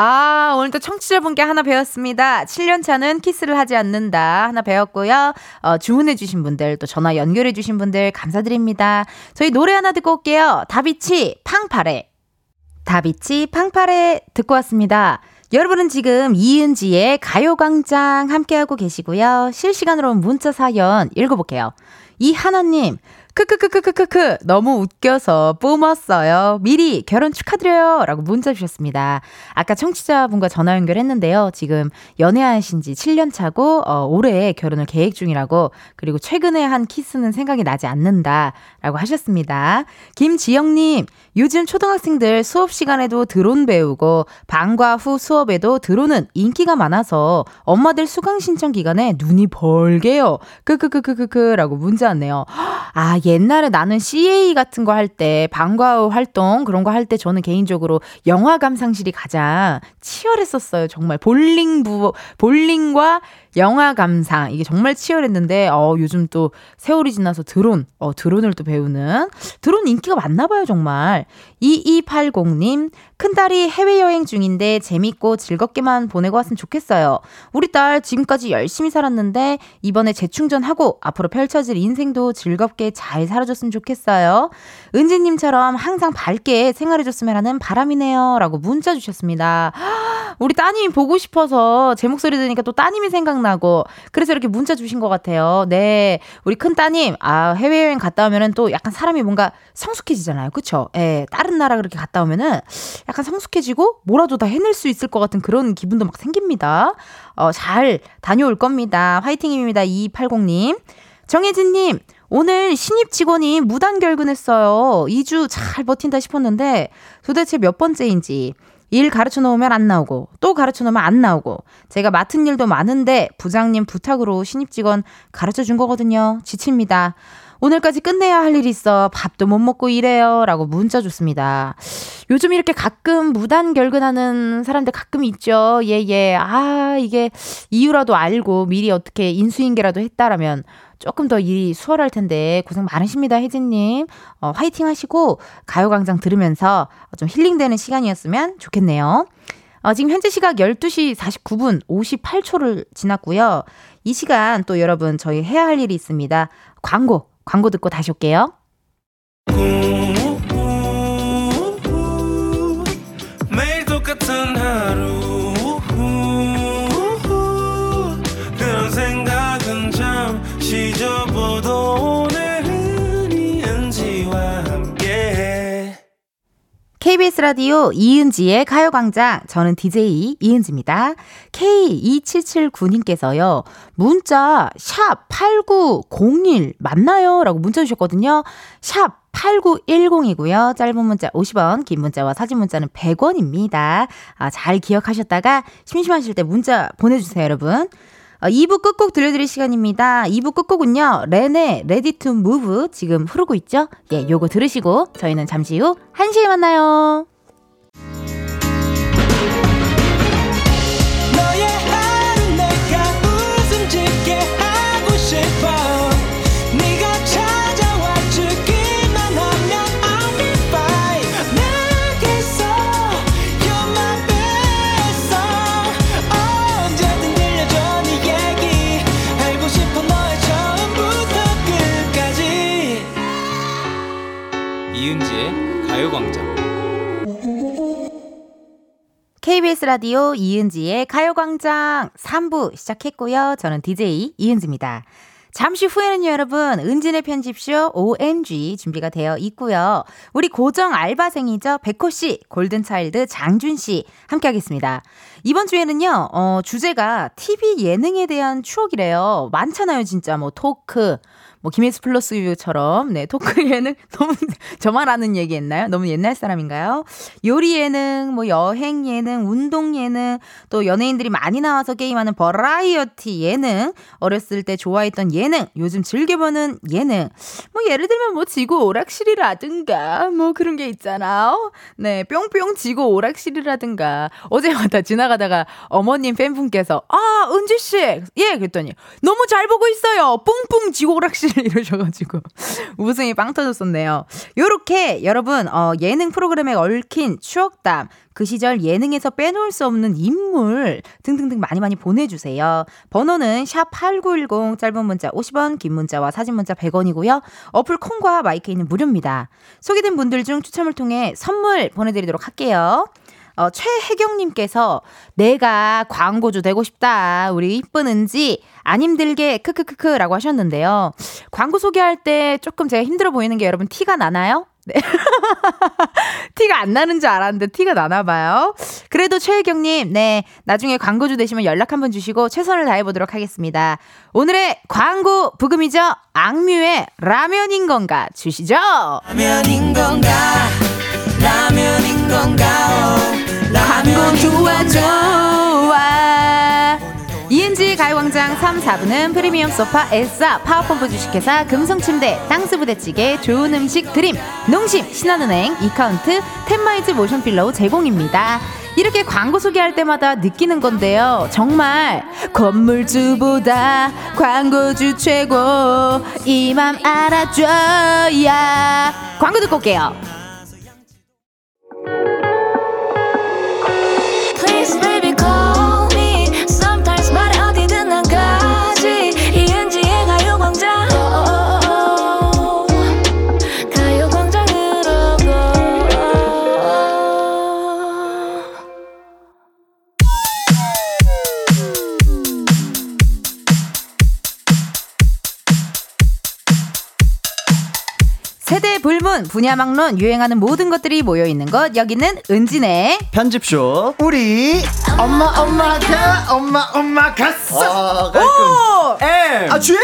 Speaker 1: 아, 오늘 또 청취자분께 하나 배웠습니다. 7년 차는 키스를 하지 않는다. 하나 배웠고요. 어, 주문해주신 분들, 또 전화 연결해주신 분들, 감사드립니다. 저희 노래 하나 듣고 올게요. 다비치, 팡파레. 다비치, 팡파레 듣고 왔습니다. 여러분은 지금 이은지의 가요광장 함께하고 계시고요. 실시간으로 문자 사연 읽어볼게요. 이하나님, 크크크크크크크 너무 웃겨서 뿜었어요. 미리 결혼 축하드려요. 라고 문자 주셨습니다. 아까 청취자분과 전화 연결했는데요. 지금 연애하신 지 7년 차고 어, 올해 결혼을 계획 중이라고 그리고 최근에 한 키스는 생각이 나지 않는다. 라고 하셨습니다. 김지영님, 요즘 초등학생들 수업 시간에도 드론 배우고 방과 후 수업에도 드론은 인기가 많아서 엄마들 수강 신청 기간에 눈이 벌게요. 크크크크크크 라고 문자 왔네요. 아, 옛날에 나는 CA 같은 거 할 때, 방과 후 활동, 그런 거 할 때 저는 개인적으로 영화 감상실이 가장 치열했었어요. 정말 볼링 부, 볼링과 영화 감상. 이게 정말 치열했는데, 어, 요즘 또 세월이 지나서 드론, 어, 드론을 또 배우는. 드론 인기가 많나 봐요, 정말. 2280님, 큰딸이 해외여행 중인데 재밌고 즐겁게만 보내고 왔으면 좋겠어요. 우리 딸 지금까지 열심히 살았는데 이번에 재충전하고 앞으로 펼쳐질 인생도 즐겁게 잘 살아줬으면 좋겠어요. 은지님처럼 항상 밝게 생활해줬으면 하는 바람이네요. 라고 문자 주셨습니다. 우리 따님이 보고 싶어서 제 목소리 들으니까 또 따님이 생각나 고 그래서 이렇게 문자 주신 것 같아요. 네. 우리 큰 따님, 아, 해외여행 갔다 오면은 또 약간 사람이 뭔가 성숙해지잖아요. 그쵸? 예. 다른 나라 그렇게 갔다 오면은 약간 성숙해지고 뭐라도 다 해낼 수 있을 것 같은 그런 기분도 막 생깁니다. 어, 잘 다녀올 겁니다. 화이팅입니다. 2280님. 정혜진님, 오늘 신입 직원이 무단 결근했어요. 2주 잘 버틴다 싶었는데 도대체 몇 번째인지. 일 가르쳐 놓으면 안 나오고 또 가르쳐 놓으면 안 나오고 제가 맡은 일도 많은데 부장님 부탁으로 신입 직원 가르쳐 준 거거든요. 지칩니다. 오늘까지 끝내야 할 일이 있어 밥도 못 먹고 일해요. 라고 문자 줬습니다. 요즘 이렇게 가끔 무단 결근하는 사람들 가끔 있죠. 예, 예. 아, 이게 이유라도 알고 미리 어떻게 인수인계라도 했다라면 조금 더 일이 수월할 텐데 고생 많으십니다, 혜진님. 어, 화이팅 하시고 가요광장 들으면서 좀 힐링되는 시간이었으면 좋겠네요. 어, 지금 현재 시각 12시 49분 58초를 지났고요. 이 시간 또 여러분 저희 해야 할 일이 있습니다. 광고, 광고 듣고 다시 올게요. KBS 라디오 이은지의 가요광장. 저는 DJ 이은지입니다. K2779님께서요, 문자, 샵 8901 맞나요? 라고 문자 주셨거든요. 샵 8910이고요. 짧은 문자 50원, 긴 문자와 사진 문자는 100원입니다. 아, 잘 기억하셨다가 심심하실 때 문자 보내주세요, 여러분. 어, 2부 끝곡 들려드릴 시간입니다. 2부 끝곡은요, 렌의 Ready to Move 지금 흐르고 있죠? 예, 요거 들으시고 저희는 잠시 후 1시에 만나요. 라디오 이은지의 가요광장 3부 시작했고요. 저는 DJ 이은지입니다. 잠시 후에는요, 여러분, 은지네 편집숍 OMG 준비가 되어 있고요. 우리 고정 알바생이죠. 백호씨, 골든차일드 장준씨 함께 하겠습니다. 이번 주에는요, 어, 주제가 TV 예능에 대한 추억이래요. 많잖아요, 진짜. 뭐, 토크, 뭐 김혜수 플러스 유처럼 네 토크 예능 너무 저만 아는 얘기 했나요? 너무 옛날 사람인가요? 요리 예능, 뭐 여행 예능, 운동 예능, 또 연예인들이 많이 나와서 게임하는 버라이어티 예능, 어렸을 때 좋아했던 예능, 요즘 즐겨보는 예능, 뭐 예를 들면 뭐 지구 오락실이라든가 뭐 그런 게 있잖아요. 네 뿅뿅 지구 오락실이라든가 어제마다 지나가 다가 어머님 팬분께서 아 은지 씨, 예 그랬더니 너무 잘 보고 있어요. 뿡뿡 지구 오락실 이러셔가지고 웃음이 빵 터졌었네요. 요렇게 여러분 어, 예능 프로그램에 얽힌 추억담 그 시절 예능에서 빼놓을 수 없는 인물 등등등 많이 많이 보내주세요. 번호는 샵 8910 짧은 문자 50원 긴 문자와 사진 문자 100원이고요. 어플 콩과 마이크이는 무료입니다. 소개된 분들 중 추첨을 통해 선물 보내드리도록 할게요. 어, 최혜경님께서 내가 광고주 되고 싶다. 우리 이쁜 은지 안 힘들게 크크크크라고 하셨는데요. 광고 소개할 때 조금 제가 힘들어 보이는 게 여러분 티가 나나요? 네. 티가 안 나는 줄 알았는데 티가 나나 봐요. 그래도 최혜경님, 네. 나중에 광고주 되시면 연락 한번 주시고 최선을 다해보도록 하겠습니다. 오늘의 광고 부금이죠. 악뮤의 라면인 건가 주시죠.
Speaker 2: 라면인 건가 라면인 건가
Speaker 1: 광고 좋아 좋아. 이은지 가요광장 3, 4부는 프리미엄 소파 에싸 파워펌프 주식회사 금성침대 땅스부대찌개 좋은 음식 드림. 농심 신한은행 이카운트 텐마이즈 모션필러우 제공입니다. 이렇게 광고 소개할 때마다 느끼는 건데요. 정말 건물주보다. 광고주 최고. 이 맘 알아줘야. 광고 듣고 올게요 세대 불문, 분야 막론, 유행하는 모든 것들이 모여 있는 곳. 여기는 은진의
Speaker 5: 편집쇼.
Speaker 6: 우리 엄마 엄마 가 엄마 엄마 갔어.
Speaker 5: 아, 깔끔. M
Speaker 6: 아쥐
Speaker 1: 은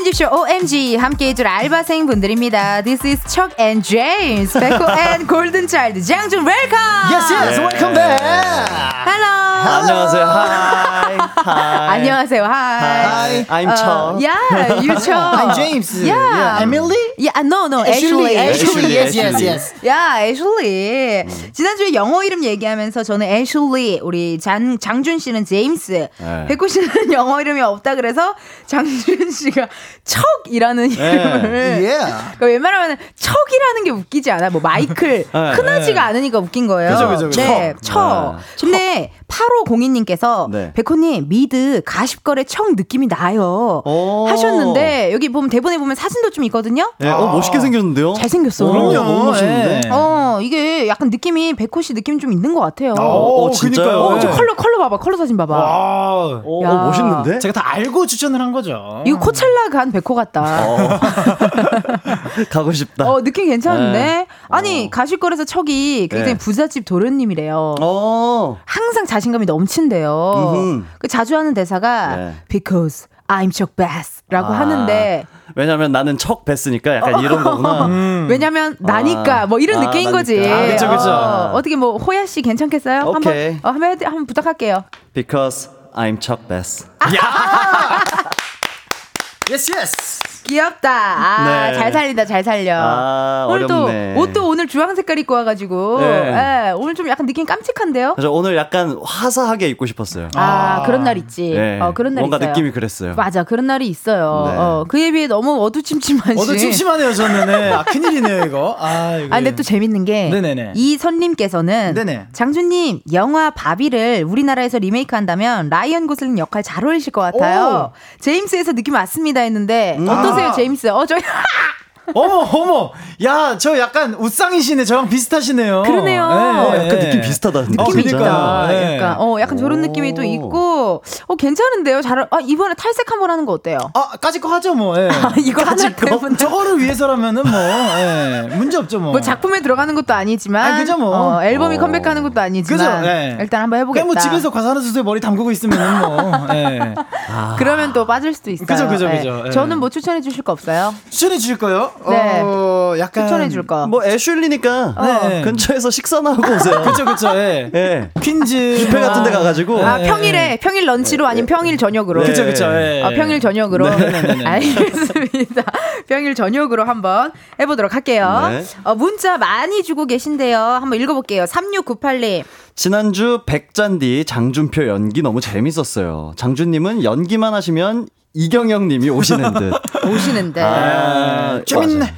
Speaker 1: 편집쇼 OMG 함께 해줄 알바생 분들입니다. This is Chuck and James, 백호 and 골든 차일드 장준 웰컴.
Speaker 6: yes yes welcome back
Speaker 1: Hello.
Speaker 5: 안녕하세요 hi hi
Speaker 1: 안녕하세요. Hi.
Speaker 6: Hi.
Speaker 5: I'm Chuck
Speaker 1: Yeah, you Chuck.
Speaker 6: I'm James
Speaker 1: Yeah.
Speaker 6: Emily
Speaker 1: Yeah, no, no, Ashley.
Speaker 6: Ashley yes yes
Speaker 5: Ashley.
Speaker 6: yes
Speaker 1: 야, 애슐리. 지난주에 영어 이름 얘기하면서 저는 애슐리, 우리 장, 장준 씨는 제임스,
Speaker 5: 네.
Speaker 1: 백호 씨는 영어 이름이 없다 그래서 장준 씨가 척이라는
Speaker 5: 네.
Speaker 1: 이름을.
Speaker 6: 예
Speaker 1: 그러니까 웬만하면 척이라는 게 웃기지 않아? 뭐 마이클
Speaker 5: 네,
Speaker 1: 흔하지가 않으니까 웃긴 거예요.
Speaker 6: 그죠, 그죠, 그죠.
Speaker 1: 네, 척. 근데 8502님께서
Speaker 5: 네.
Speaker 1: 백호님 미드 Gossip Girl의 척 느낌이 나요.
Speaker 5: 오.
Speaker 1: 하셨는데 여기 보면 대본에 보면 사진도 좀 있거든요.
Speaker 5: 네, 어, 멋있게 생겼는데요
Speaker 1: 잘 생겼어.
Speaker 5: 오,
Speaker 6: 그럼요.
Speaker 5: 너무 멋있는데
Speaker 6: 예.
Speaker 1: 어, 이게 약간 느낌이 백호 씨 느낌 좀 있는 것 같아요.
Speaker 5: 어,
Speaker 6: 오,
Speaker 5: 진짜요?
Speaker 1: 어, 저
Speaker 6: 네.
Speaker 1: 컬러 컬러 봐봐. 컬러 사진 봐봐.
Speaker 6: 와
Speaker 5: 어,
Speaker 1: 야.
Speaker 5: 어, 멋있는데
Speaker 6: 제가 다 알고 추천을 한 거죠
Speaker 1: 이거 코첼라 간 백호 같다.
Speaker 5: 어. 가고 싶다
Speaker 1: 어, 느낌 괜찮은데?
Speaker 5: 네.
Speaker 1: 아니,
Speaker 5: 어.
Speaker 1: 가실거래서 척이 굉장히
Speaker 5: 네.
Speaker 1: 부잣집 도련님이래요.
Speaker 5: 어
Speaker 1: 항상 자 신감이 넘친대요.
Speaker 5: 음흠.
Speaker 1: 그 자주 하는 대사가
Speaker 5: 네.
Speaker 1: Because I'm Chuck Bass 라고
Speaker 5: 아.
Speaker 1: 하는데
Speaker 5: 왜냐면 나는 척 배스니까 약간 이런 거구나
Speaker 1: 왜냐면 나니까
Speaker 5: 아.
Speaker 1: 뭐 이런
Speaker 5: 아,
Speaker 1: 느낌인 거지.
Speaker 5: 나니까. 아,
Speaker 6: 그쵸, 그쵸.
Speaker 1: 어, 어떻게 뭐 백호 씨 괜찮겠어요?
Speaker 5: 오케이.
Speaker 1: 한번 어, 한번 해- 한번 부탁할게요.
Speaker 5: because I'm Chuck Bass
Speaker 6: yes yes
Speaker 1: 귀엽다. 아,
Speaker 5: 네.
Speaker 1: 잘 살린다, 잘 살려.
Speaker 5: 아,
Speaker 1: 오늘 또
Speaker 5: 어렵네.
Speaker 1: 옷도 오늘 주황 색깔 입고 와가지고,
Speaker 5: 네.
Speaker 1: 예, 오늘 좀 약간 느낌 깜찍한데요?
Speaker 5: 그래서 오늘 약간 화사하게 입고 싶었어요
Speaker 1: 아, 그런 날 있지.
Speaker 5: 네.
Speaker 1: 어, 그런 날
Speaker 5: 뭔가
Speaker 1: 있어요.
Speaker 5: 느낌이 그랬어요
Speaker 1: 맞아, 그런 날이 있어요.
Speaker 5: 네.
Speaker 1: 어, 그에 비해 너무 어두침침하지.
Speaker 6: 어도 침침하네요 저는 네. 아 큰일이네요 이거 아 이거
Speaker 1: 아, 근데 또 재밌는 게,
Speaker 6: 네네네.
Speaker 1: 이선님께서는,
Speaker 6: 네네.
Speaker 1: 장준님, 영화 바비를 우리나라에서 리메이크 한다면 라이언 고슬링 역할 잘 어울리실 것 같아요. 제임스에서 느낌 왔습니다 했는데, 어떠세요,
Speaker 6: 아.
Speaker 1: 제임스? 어, 저희,
Speaker 6: 어머, 어머. 야, 저 약간 웃상이시네. 저랑 비슷하시네요.
Speaker 1: 그러네요.
Speaker 5: 어,
Speaker 6: 네,
Speaker 5: 약간
Speaker 6: 네.
Speaker 5: 느낌 비슷하다. 느낌
Speaker 6: 어. 그러니까. 네.
Speaker 1: 약간 어 약간 저런 느낌이 또 있고 어 괜찮은데요. 잘 아, 이번에 탈색 한번 하는 거 어때요?
Speaker 6: 아, 까짓 거 하죠, 뭐. 예.
Speaker 1: 이거 하나 때문에
Speaker 6: 저거를 위해서라면은 뭐, 예. 문제 없죠, 뭐.
Speaker 1: 뭐 작품에 들어가는 것도 아니지만
Speaker 6: 아, 그죠, 뭐.
Speaker 1: 어, 앨범이
Speaker 5: 어.
Speaker 1: 컴백하는 것도 아니지만
Speaker 6: 그죠, 예.
Speaker 1: 일단 한번 해보겠다.
Speaker 6: 그냥 뭐 집에서 과산화수소에 머리 담그고 있으면은 뭐, 예.
Speaker 1: 그러면 또 빠질 수도 있어요.
Speaker 6: 그죠, 그죠,
Speaker 1: 예.
Speaker 6: 그죠. 예.
Speaker 1: 저는 뭐 추천해 주실 거 없어요?
Speaker 6: 추천해 주실 거요?
Speaker 1: 네.
Speaker 6: 어, 약간.
Speaker 1: 추천해 줄 거.
Speaker 5: 뭐 애슐리니까
Speaker 6: 네.
Speaker 5: 근처에서 식사나 하고 오세요.
Speaker 6: 그쵸, 그쵸, 예.
Speaker 5: 예.
Speaker 6: 퀸즈.
Speaker 5: 뷔페 같은 데 가 가지고.
Speaker 1: 아
Speaker 6: 예,
Speaker 1: 평일에 평일 런치로 아니면 평일 저녁으로.
Speaker 5: 네.
Speaker 6: 그쵸, 그쵸, 예.
Speaker 1: 아, 평일 저녁으로.
Speaker 6: 네네네네.
Speaker 1: 알겠습니다. 평일 저녁으로 한번 해 보도록 할게요.
Speaker 5: 네.
Speaker 1: 어, 문자 많이 주고 계신데요. 한번 읽어 볼게요. 3698님.
Speaker 5: 지난주 백잔디 장준표 연기 너무 재밌었어요. 장준님은 연기만 하시면 이경영 님이 오시는 듯.
Speaker 1: 오시는데.
Speaker 5: 아,
Speaker 6: 재밌네.
Speaker 5: 맞아.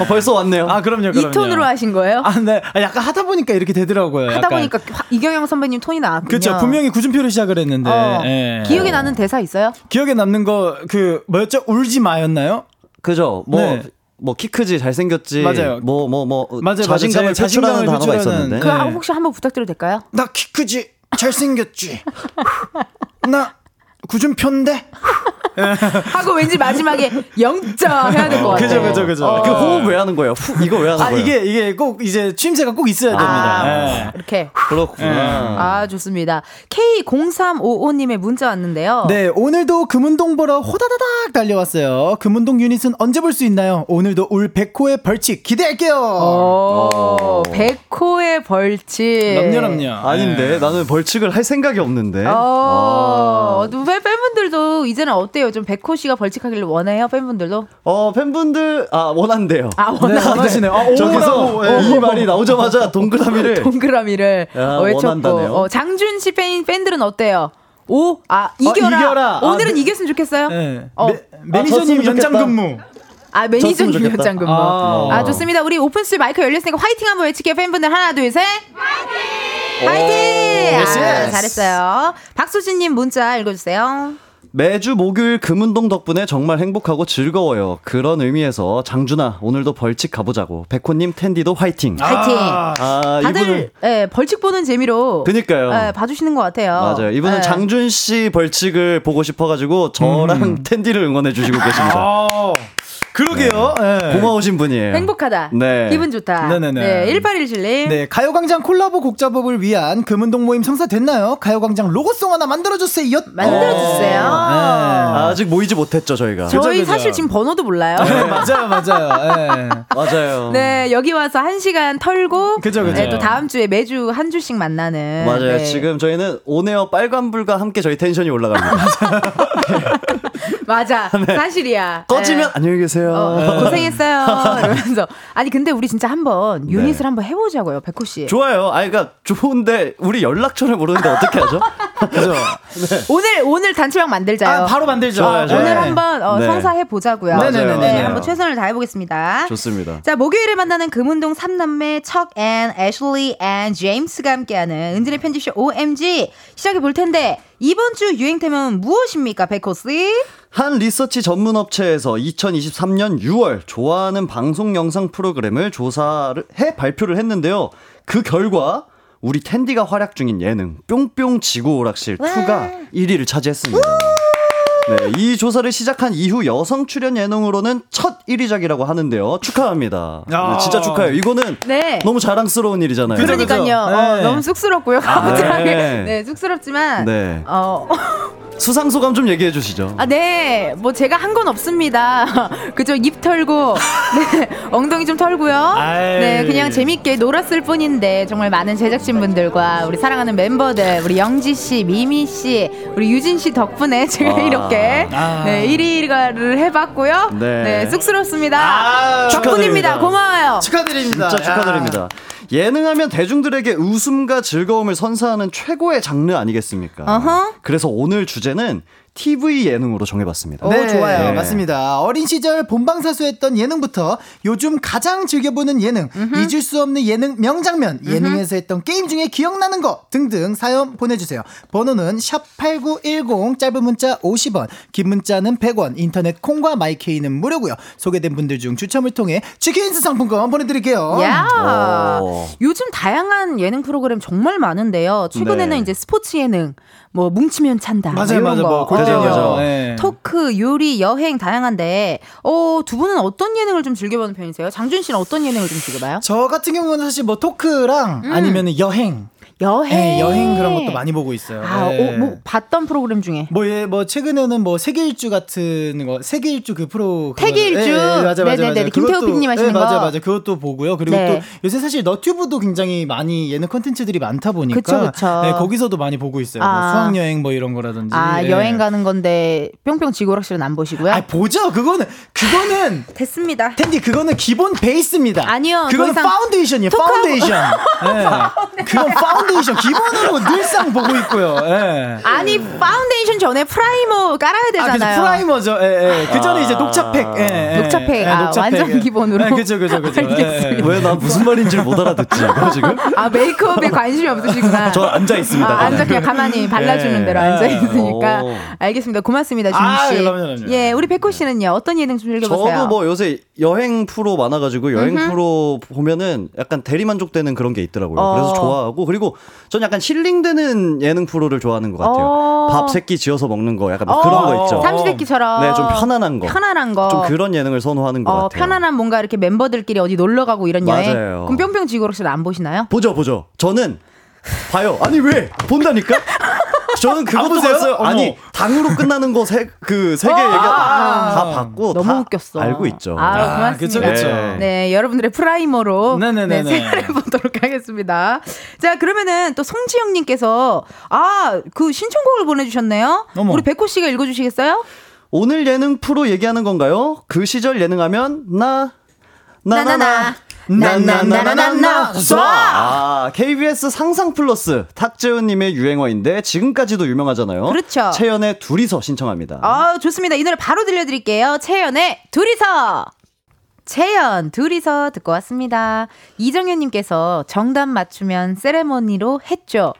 Speaker 5: 어, 벌써 왔네요.
Speaker 6: 아, 그럼요, 그럼요.
Speaker 1: 이 톤으로 하신 거예요?
Speaker 6: 아, 네. 아, 약간 하다 보니까 이렇게 되더라고요.
Speaker 1: 하다
Speaker 6: 약간.
Speaker 1: 보니까 화- 이경영 선배님 톤이 나왔군요.
Speaker 6: 그쵸. 분명히 구준표로 시작을 했는데.
Speaker 1: 어.
Speaker 6: 예.
Speaker 1: 기억에 나는 대사 있어요?
Speaker 6: 기억에 남는 거, 그, 뭐였죠? 울지 마였나요?
Speaker 5: 그죠? 뭐,
Speaker 6: 네.
Speaker 5: 뭐, 키 크지, 잘생겼지.
Speaker 6: 맞아요.
Speaker 5: 뭐, 뭐, 뭐.
Speaker 6: 맞아요,
Speaker 5: 자신감을
Speaker 6: 맞아요. 제
Speaker 5: 표출하는
Speaker 6: 자신감을
Speaker 5: 단어가
Speaker 6: 표출하는-
Speaker 5: 있었는데.
Speaker 1: 그
Speaker 6: 네.
Speaker 1: 아, 혹시 한번 부탁드려도 될까요?
Speaker 6: 나 키 크지? 잘생겼지? 나 구준표인데?
Speaker 1: 하고 왠지 마지막에 영점 해야 될 것 같아요.
Speaker 6: 그죠, 그죠, 그죠.
Speaker 1: 어.
Speaker 5: 그 호흡 왜 하는 거예요? 후, 이거 왜 하는
Speaker 6: 아,
Speaker 5: 거예요?
Speaker 6: 이게, 이게 꼭 이제 취임새가 꼭 있어야 됩니다.
Speaker 1: 아,
Speaker 6: 예.
Speaker 1: 이렇게.
Speaker 5: 그렇구나.
Speaker 1: 아, 좋습니다. K0355님의 문자 왔는데요.
Speaker 6: 네, 오늘도 금운동 보러 호다다닥 달려왔어요. 금운동 유닛은 언제 볼 수 있나요? 오늘도 울 백호의 벌칙 기대할게요.
Speaker 1: 오, 백호의 벌칙.
Speaker 6: 럼녀럼녀.
Speaker 5: 아닌데, 나는 벌칙을 할 생각이 없는데.
Speaker 1: 어, 또 팬- 팬분들도 이제는 어때요? 좀 백호 씨가 벌칙하기를 원해요? 팬분들도?
Speaker 5: 어, 팬분들, 아, 원한대요.
Speaker 1: 아,
Speaker 6: 네,
Speaker 1: 원하
Speaker 6: 원하시네요. 아,
Speaker 5: 저기서
Speaker 6: 오라고, 예.
Speaker 5: 이 말이 나오자마자 동그라미를
Speaker 1: 동그라미를
Speaker 5: 야,
Speaker 1: 어, 외쳤고.
Speaker 5: 원한다네요.
Speaker 1: 어, 장준 씨 팬, 팬들은 어때요? 오, 아, 이겨라.
Speaker 6: 이겨라.
Speaker 1: 오늘은
Speaker 6: 아, 네.
Speaker 1: 이겼으면 좋겠어요?
Speaker 6: 네.
Speaker 1: 어.
Speaker 6: 매, 매니저님
Speaker 5: 졌으면
Speaker 6: 연장
Speaker 5: 좋겠다.
Speaker 6: 근무.
Speaker 1: 아, 매니저
Speaker 5: 졌으면 좋겠다.
Speaker 1: 유연장 근무.
Speaker 6: 아.
Speaker 1: 아, 좋습니다. 우리 오픈스튜 마이크 열렸으니까 화이팅 한번 외칠게요. 팬분들 하나, 둘, 셋. 화이팅! 화이팅!
Speaker 6: yes,
Speaker 1: 아. 잘했어요. 박수진님 문자 읽어주세요.
Speaker 5: 매주 목요일 금운동 덕분에 정말 행복하고 즐거워요. 그런 의미에서 장준아 오늘도 벌칙 가보자고. 백호님 텐디도 화이팅.
Speaker 1: 화이팅!
Speaker 5: 아,
Speaker 1: 다들
Speaker 5: 이분은
Speaker 1: 예, 벌칙 보는 재미로
Speaker 5: 그니까요.
Speaker 1: 예, 봐주시는 것 같아요.
Speaker 5: 맞아요. 이분은
Speaker 1: 예.
Speaker 5: 장준 씨 벌칙을 보고 싶어가지고 저랑 텐디를 응원해 주시고 계십니다.
Speaker 6: 아, 그러게요. 예.
Speaker 5: 고마우신 분이에요.
Speaker 1: 행복하다.
Speaker 5: 네.
Speaker 1: 기분 좋다.
Speaker 6: 네네네.
Speaker 1: 네, 1817님.
Speaker 6: 네, 가요광장 콜라보 곡 작업을 위한 금운동 모임 성사됐나요? 가요광장 로고송 하나 만들어주세요.
Speaker 1: 만들어주세요.
Speaker 5: 아직 모이지 못했죠 저희가.
Speaker 1: 저희
Speaker 6: 그죠, 그죠.
Speaker 1: 사실 지금 번호도 몰라요.
Speaker 6: 네, 맞아요, 맞아요. 예.
Speaker 5: 맞아요.
Speaker 1: 네, 여기 와서 한 시간 털고.
Speaker 6: 그죠, 그죠.
Speaker 1: 네, 또 다음 주에 매주 한 주씩 만나는.
Speaker 5: 맞아요.
Speaker 1: 네.
Speaker 5: 지금 저희는 온에어 빨간불과 함께 저희 텐션이 올라갑니다.
Speaker 1: 맞아. 사실이야.
Speaker 5: 꺼지면
Speaker 1: 네.
Speaker 5: 안녕히 계세요.
Speaker 1: 어, 고생했어요. 이러면서. 아니, 근데 우리 진짜 한번 유닛을 한번 해보자고요, 백호씨.
Speaker 5: 네. 좋아요. 아니, 그니까, 좋은데, 우리 연락처를 모르는데 어떻게 하죠?
Speaker 6: 그죠.
Speaker 1: 오늘, 오늘 단체방 만들자요.
Speaker 6: 아, 바로 만들죠.
Speaker 5: 좋아요, 좋아요.
Speaker 1: 오늘
Speaker 6: 네.
Speaker 1: 한번 어,
Speaker 5: 네.
Speaker 1: 성사해 보자고요.
Speaker 6: 네,
Speaker 5: 맞아요.
Speaker 1: 한번 최선을 다해보겠습니다.
Speaker 5: 좋습니다.
Speaker 1: 자, 목요일에 만나는 금운동 3남매 척 앤, 애슐리 앤 제임스가 함께하는 은지네 편집숍 OMG 시작해 볼 텐데 이번 주 유행템은 무엇입니까, 백호 씨?
Speaker 5: 한 리서치 전문 업체에서 2023년 6월 좋아하는 방송 영상 프로그램을 조사를 해 발표를 했는데요. 그 결과 우리 텐디가 활약 중인 예능 뿅뿅 지구 오락실 2가 1위를 차지했습니다. 네, 이 조사를 시작한 이후 여성 출연 예능으로는 첫 1위작이라고 하는데요. 축하합니다. 네, 진짜 축하해요. 이거는
Speaker 1: 네.
Speaker 5: 너무 자랑스러운 일이잖아요.
Speaker 1: 그러니까요. 어,
Speaker 6: 네.
Speaker 1: 너무 쑥스럽고요. 갑자기.
Speaker 5: 네.
Speaker 1: 네, 쑥스럽지만.
Speaker 5: 네.
Speaker 1: 어,
Speaker 5: 수상 소감 좀 얘기해 주시죠.
Speaker 1: 아, 네. 뭐 제가 한 건 없습니다. 그죠? 입 털고, 네. 엉덩이 좀 털고요.
Speaker 6: 아이.
Speaker 1: 네. 그냥 재밌게 놀았을 뿐인데, 정말 많은 제작진 분들과 우리 사랑하는 멤버들, 우리 영지 씨, 미미 씨, 우리 유진 씨 덕분에 제가
Speaker 5: 와.
Speaker 1: 이렇게,
Speaker 6: 아.
Speaker 1: 네. 1위를 해 봤고요.
Speaker 5: 네.
Speaker 1: 네. 쑥스럽습니다.
Speaker 6: 아,
Speaker 1: 덕분입니다.
Speaker 5: 축하드립니다.
Speaker 1: 고마워요.
Speaker 6: 축하드립니다.
Speaker 5: 진짜 축하드립니다. 예능하면 대중들에게 웃음과 즐거움을 선사하는 최고의 장르 아니겠습니까?
Speaker 1: 어허.
Speaker 5: 그래서 오늘 주제는 TV 예능으로 정해봤습니다.
Speaker 6: 네,
Speaker 7: 좋아요.
Speaker 5: 네.
Speaker 6: 맞습니다. 어린 시절 본방사수했던 예능부터 요즘 가장 즐겨보는 예능, 잊을 수 없는 예능 명장면, 예능에서 했던 게임 중에 기억나는 거 등등 사연 보내주세요. 번호는 샵8910, 짧은 문자 50원, 긴 문자는 100원, 인터넷 콩과 마이케이는 무료고요. 소개된 분들 중 추첨을 통해 치킨스 상품권 보내드릴게요.
Speaker 1: 야
Speaker 5: 오.
Speaker 1: 요즘 다양한 예능 프로그램 정말 많은데요. 최근에는
Speaker 5: 네.
Speaker 1: 이제 스포츠 예능, 뭐 뭉치면 찬다. 뭐
Speaker 6: 맞아요,
Speaker 1: 이런
Speaker 6: 맞아요.
Speaker 1: 거.
Speaker 6: 뭐 골대녀.
Speaker 5: 그죠.
Speaker 6: 네.
Speaker 1: 토크, 요리, 여행 다양한데 어, 두 분은 어떤 예능을 좀 즐겨보는 편이세요? 장준 씨는 어떤 예능을 좀 즐겨봐요?
Speaker 6: 저 같은 경우는 사실 뭐 토크랑 아니면 여행,
Speaker 1: 여행.
Speaker 6: 네, 여행 그런 것도 많이 보고 있어요.
Speaker 1: 아,
Speaker 6: 네.
Speaker 1: 어, 뭐 봤던 프로그램 중에
Speaker 6: 뭐, 예, 뭐, 최근에는 뭐, 세계일주 같은 거, 세계일주 그 프로.
Speaker 1: 세계일주?
Speaker 6: 예, 예, 맞아요, 맞아요.
Speaker 1: 네네네.
Speaker 6: 맞아요.
Speaker 1: 김태호
Speaker 6: 그것도-
Speaker 1: PD님 하시는
Speaker 6: 예, 맞아요,
Speaker 1: 거.
Speaker 6: 맞아요. 그것도 보고요. 그리고
Speaker 1: 네.
Speaker 6: 또 요새 사실 너튜브도 굉장히 많이 예능 콘텐츠들이 많다 보니까.
Speaker 1: 그쵸, 그쵸.
Speaker 6: 네, 거기서도 많이 보고 있어요.
Speaker 1: 아.
Speaker 6: 뭐 수학여행 뭐 이런 거라든지.
Speaker 1: 아
Speaker 6: 예.
Speaker 1: 여행 가는 건데 뿅뿅 지구락실은 안 보시고요?
Speaker 6: 아, 보죠. 그거는, 그거는.
Speaker 1: 됐습니다.
Speaker 6: 텐디 그거는 기본 베이스입니다.
Speaker 1: 아니요,
Speaker 6: 그거는 파운데이션이에요. 파운데이션. 예. 그건 파운데이션 기본으로 늘상 보고 있고요. 예.
Speaker 1: 아니 파운데이션 전에 프라이머 깔아야
Speaker 6: 아,
Speaker 1: 되잖아요.
Speaker 6: 프라이머죠. 예, 예. 그 전에 이제 녹차팩. 예, 예.
Speaker 1: 녹차팩.
Speaker 6: 예,
Speaker 1: 아, 완전 기본으로.
Speaker 6: 예, 그죠, 그죠, 그죠.
Speaker 1: 알겠습니다.
Speaker 5: 왜 나 무슨 말인지 못 알아듣지 지금?
Speaker 1: 아 메이크업에 관심이 없으시구나.
Speaker 5: 저 앉아 있습니다.
Speaker 1: 아, 앉아 그냥 가만히 발라주는
Speaker 6: 예.
Speaker 1: 대로 앉아 있으니까
Speaker 5: 오.
Speaker 1: 알겠습니다. 고맙습니다,
Speaker 6: 아,
Speaker 1: 준 씨.
Speaker 6: 그럼요, 그럼요.
Speaker 1: 예, 우리 백호 씨는요 어떤 예능 좀 즐겨보세요?
Speaker 5: 저도 뭐 요새 여행 프로 많아가지고 여행 프로 보면은 약간 대리만족되는 그런 게 있더라고요.
Speaker 1: 어.
Speaker 5: 그래서 좋아하고 그리고 전 약간 힐링되는 예능 프로를 좋아하는 것 같아요.
Speaker 1: 어.
Speaker 5: 밥 세끼 지어서 먹는 거 약간 뭐
Speaker 1: 어,
Speaker 5: 그런 거 있죠.
Speaker 1: 삼시세끼처럼.
Speaker 5: 네, 좀 편안한 거.
Speaker 1: 편안한 거.
Speaker 5: 좀 그런 예능을 선호하는 것
Speaker 1: 어,
Speaker 5: 같아요.
Speaker 1: 편안한 뭔가 이렇게 멤버들끼리 어디 놀러 가고 이런 여행.
Speaker 5: 맞아요.
Speaker 1: 그럼 뿅뿅 지구락실 안 보시나요?
Speaker 5: 보죠, 보죠. 저는 봐요. 아니 왜 본다니까? 저는 그것도? 봤어요.
Speaker 6: 어머.
Speaker 5: 아니 당으로 끝나는 거 세 그세개 얘기 다 봤고
Speaker 1: 너무
Speaker 5: 다
Speaker 1: 웃겼어.
Speaker 5: 알고 있죠.
Speaker 1: 아,
Speaker 6: 아,
Speaker 1: 고맙습니다.
Speaker 6: 그쵸, 그쵸.
Speaker 5: 네.
Speaker 1: 네, 여러분들의 프라이머로
Speaker 6: 네네네네.
Speaker 1: 네, 생활해 보도록 하겠습니다. 자, 그러면은 또 송지영님께서 아, 그 신청곡을 보내주셨네요.
Speaker 6: 어머.
Speaker 1: 우리 백호 씨가 읽어주시겠어요?
Speaker 5: 오늘 예능 프로 얘기하는 건가요? 그 시절 예능하면 나 나나나 나나나나나나 쏴! 아, KBS 상상 플러스 탁재훈님의 유행어인데 지금까지도 유명하잖아요.
Speaker 1: 그렇죠.
Speaker 5: 채연의 둘이서 신청합니다.
Speaker 1: 아, 좋습니다. 이 노래 바로 들려드릴게요. 채연의 둘이서. 채연 둘이서 듣고 왔습니다. 이정현님께서 정답 맞추면 세레머니로 했죠.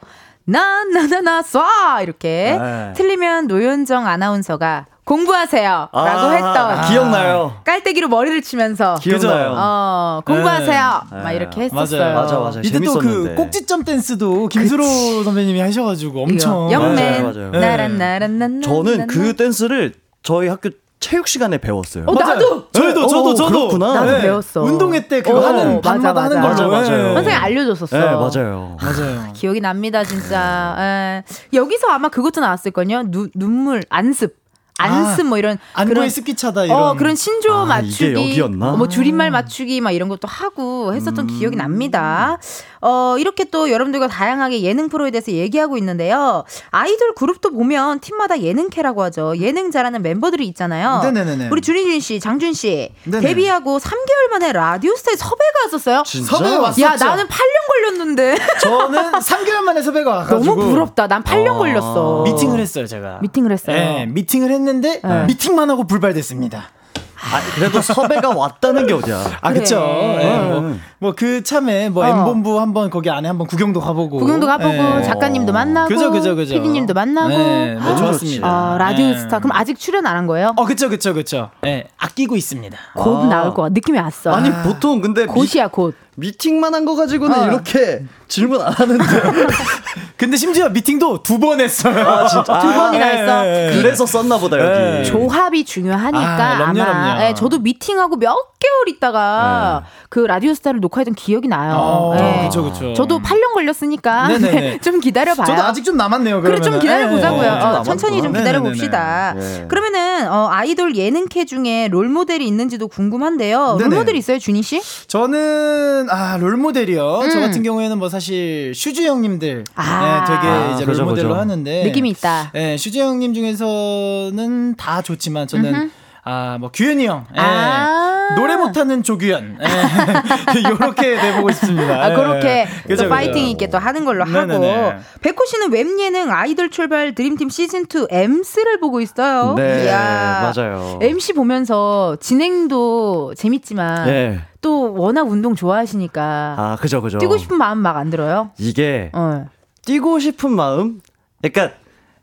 Speaker 1: 나나나나 쏴 이렇게
Speaker 5: 네.
Speaker 1: 틀리면 노현정 아나운서가 공부하세요
Speaker 5: 아,
Speaker 1: 라고 했던
Speaker 5: 기억나요.
Speaker 1: 깔때기로 머리를 치면서
Speaker 5: 기억나요.
Speaker 1: 어 공부하세요
Speaker 5: 네.
Speaker 1: 막 이렇게
Speaker 5: 네.
Speaker 1: 했었어요.
Speaker 6: 맞아요.
Speaker 5: 맞아, 맞아.
Speaker 6: 이때 또 그. 꼭지점 댄스도 김수로 선배님이 하셔가지고 엄청.
Speaker 1: 영맨
Speaker 5: 맞아요,
Speaker 6: 맞아요.
Speaker 1: 나란 나란 난
Speaker 5: 저는 그 댄스를 저희 학교 체육 시간에 배웠어요.
Speaker 1: 어,
Speaker 6: 맞아요.
Speaker 1: 나도!
Speaker 6: 저희도
Speaker 5: 네,
Speaker 6: 저도
Speaker 5: 어,
Speaker 6: 저도
Speaker 5: 그렇구나.
Speaker 1: 나도 배웠어.
Speaker 6: 운동회 때 그거
Speaker 1: 어,
Speaker 6: 하는
Speaker 1: 맞아.
Speaker 6: 하는.
Speaker 5: 맞아, 맞아요.
Speaker 6: 예.
Speaker 1: 선생님 알려줬었어.
Speaker 5: 네, 맞아요.
Speaker 6: 맞아요.
Speaker 1: 기억이 납니다, 진짜. 에. 여기서 아마 그것도 나왔을걸요? 누, 눈물, 안습. 안습 뭐 이런
Speaker 6: 안구에 습기 차다 이런.
Speaker 1: 어 그런 신조
Speaker 5: 아,
Speaker 1: 맞추기? 어, 뭐 줄임말 맞추기 막 이런 것도 하고 했었던 기억이 납니다. 어 이렇게 또 여러분들과 다양하게 예능 프로에 대해서 얘기하고 있는데요. 아이돌 그룹도 보면 팀마다 예능캐라고 하죠. 예능 잘하는 멤버들이 있잖아요.
Speaker 6: 네네네네.
Speaker 1: 우리 준희준 씨, 장준 씨
Speaker 6: 네네.
Speaker 1: 데뷔하고 3개월 만에 라디오스타에 섭외가 왔었어요.
Speaker 5: 진짜?
Speaker 6: 섭외 왔었죠.
Speaker 1: 야 나는 8년 걸렸는데
Speaker 6: 저는 3개월 만에 섭외가 와가지고
Speaker 1: 너무 부럽다. 난 8년
Speaker 5: 아.
Speaker 1: 걸렸어.
Speaker 6: 미팅을 했어요 제가.
Speaker 1: 미팅을 했어요.
Speaker 6: 네, 미팅을 했는데
Speaker 1: 네.
Speaker 6: 미팅만 하고 불발됐습니다.
Speaker 5: 아, 그래도 섭외가 왔다는 게 어디야.
Speaker 6: 아
Speaker 1: 그래.
Speaker 6: 그쵸.
Speaker 5: 음.
Speaker 6: 뭐그 참에 뭐
Speaker 1: 어.
Speaker 6: M 본부 한 번 거기 안에 한번 구경도 가보고.
Speaker 1: 구경도 가보고
Speaker 6: 네.
Speaker 1: 작가님도 만나고
Speaker 6: 그죠 그죠 그죠.
Speaker 1: PD님도 만나고
Speaker 6: 네, 뭐
Speaker 1: 아,
Speaker 6: 좋았습니다.
Speaker 1: 어, 라디오
Speaker 6: 네.
Speaker 1: 스타 그럼 아직 출연 안 한 거예요?
Speaker 6: 어 그쵸 그쵸 그쵸. 네, 아끼고 있습니다.
Speaker 1: 곧
Speaker 5: 아.
Speaker 1: 나올 거 같아. 느낌이 왔어.
Speaker 5: 아니 보통 근데 미,
Speaker 1: 곧이야 곧.
Speaker 5: 미팅만 한 거 가지고는
Speaker 1: 어.
Speaker 5: 이렇게 질문 안 하는데
Speaker 6: 근데 심지어 미팅도 두 번 했어요.
Speaker 5: 아 진짜
Speaker 1: 두 번이나
Speaker 6: 예,
Speaker 1: 했어.
Speaker 6: 예, 예.
Speaker 5: 그래서 썼나 보다 여기.
Speaker 6: 네.
Speaker 1: 조합이 중요하니까
Speaker 6: 아,
Speaker 1: 아,
Speaker 6: 럼요,
Speaker 1: 마
Speaker 6: 럼요.
Speaker 1: 예, 저도 미팅하고 몇 개월 있다가 그 라디오 스타를 녹화했던 기억이 나요.
Speaker 6: 어,
Speaker 1: 예.
Speaker 6: 그쵸 그쵸.
Speaker 1: 저도 8년 걸렸으니까
Speaker 6: 네네네.
Speaker 1: 좀 기다려 봐요.
Speaker 6: 저도 아직 좀 남았네요.
Speaker 1: 그래 좀. 기다려 보자고요.
Speaker 6: 예, 예.
Speaker 1: 어. 천천히 좀 기다려 봅시다.
Speaker 5: 네.
Speaker 1: 그러면은 어, 아이돌 예능캐 중에 롤 모델이 있는지도 궁금한데요. 롤. 모델 있어요, 준희 씨?
Speaker 6: 저는 아 롤모델이요. 저
Speaker 1: 음.
Speaker 6: 같은 경우에는 뭐 사실 슈주 형님들
Speaker 1: 아.
Speaker 6: 네, 되게
Speaker 5: 아,
Speaker 6: 이제
Speaker 5: 그죠,
Speaker 6: 롤모델로
Speaker 5: 그죠.
Speaker 6: 하는데
Speaker 1: 느낌이 있다.
Speaker 6: 네, 슈주 형님 중에서는 다 좋지만 저는
Speaker 1: 음흠.
Speaker 6: 아뭐 규현이 형. 예.
Speaker 1: 아.
Speaker 6: 노래 못하는 조규현. 이렇게 돼보고 싶습니다.
Speaker 1: 아, 그렇게
Speaker 6: 예.
Speaker 1: 또 파이팅. 있게 또 하는 걸로
Speaker 6: 네네네.
Speaker 1: 하고. 백호 씨는 웹 예능 아이돌 출발 드림팀 시즌 2 MC를 보고 있어요.
Speaker 5: 네,
Speaker 1: 이야.
Speaker 5: 맞아요.
Speaker 1: MC 보면서 진행도 재밌지만
Speaker 5: 네.
Speaker 1: 또 워낙 운동 좋아하시니까
Speaker 5: 아, 그죠, 그죠.
Speaker 1: 뛰고 싶은 마음 막 안 들어요?
Speaker 5: 이게
Speaker 1: 어.
Speaker 5: 뛰고 싶은 마음? 약간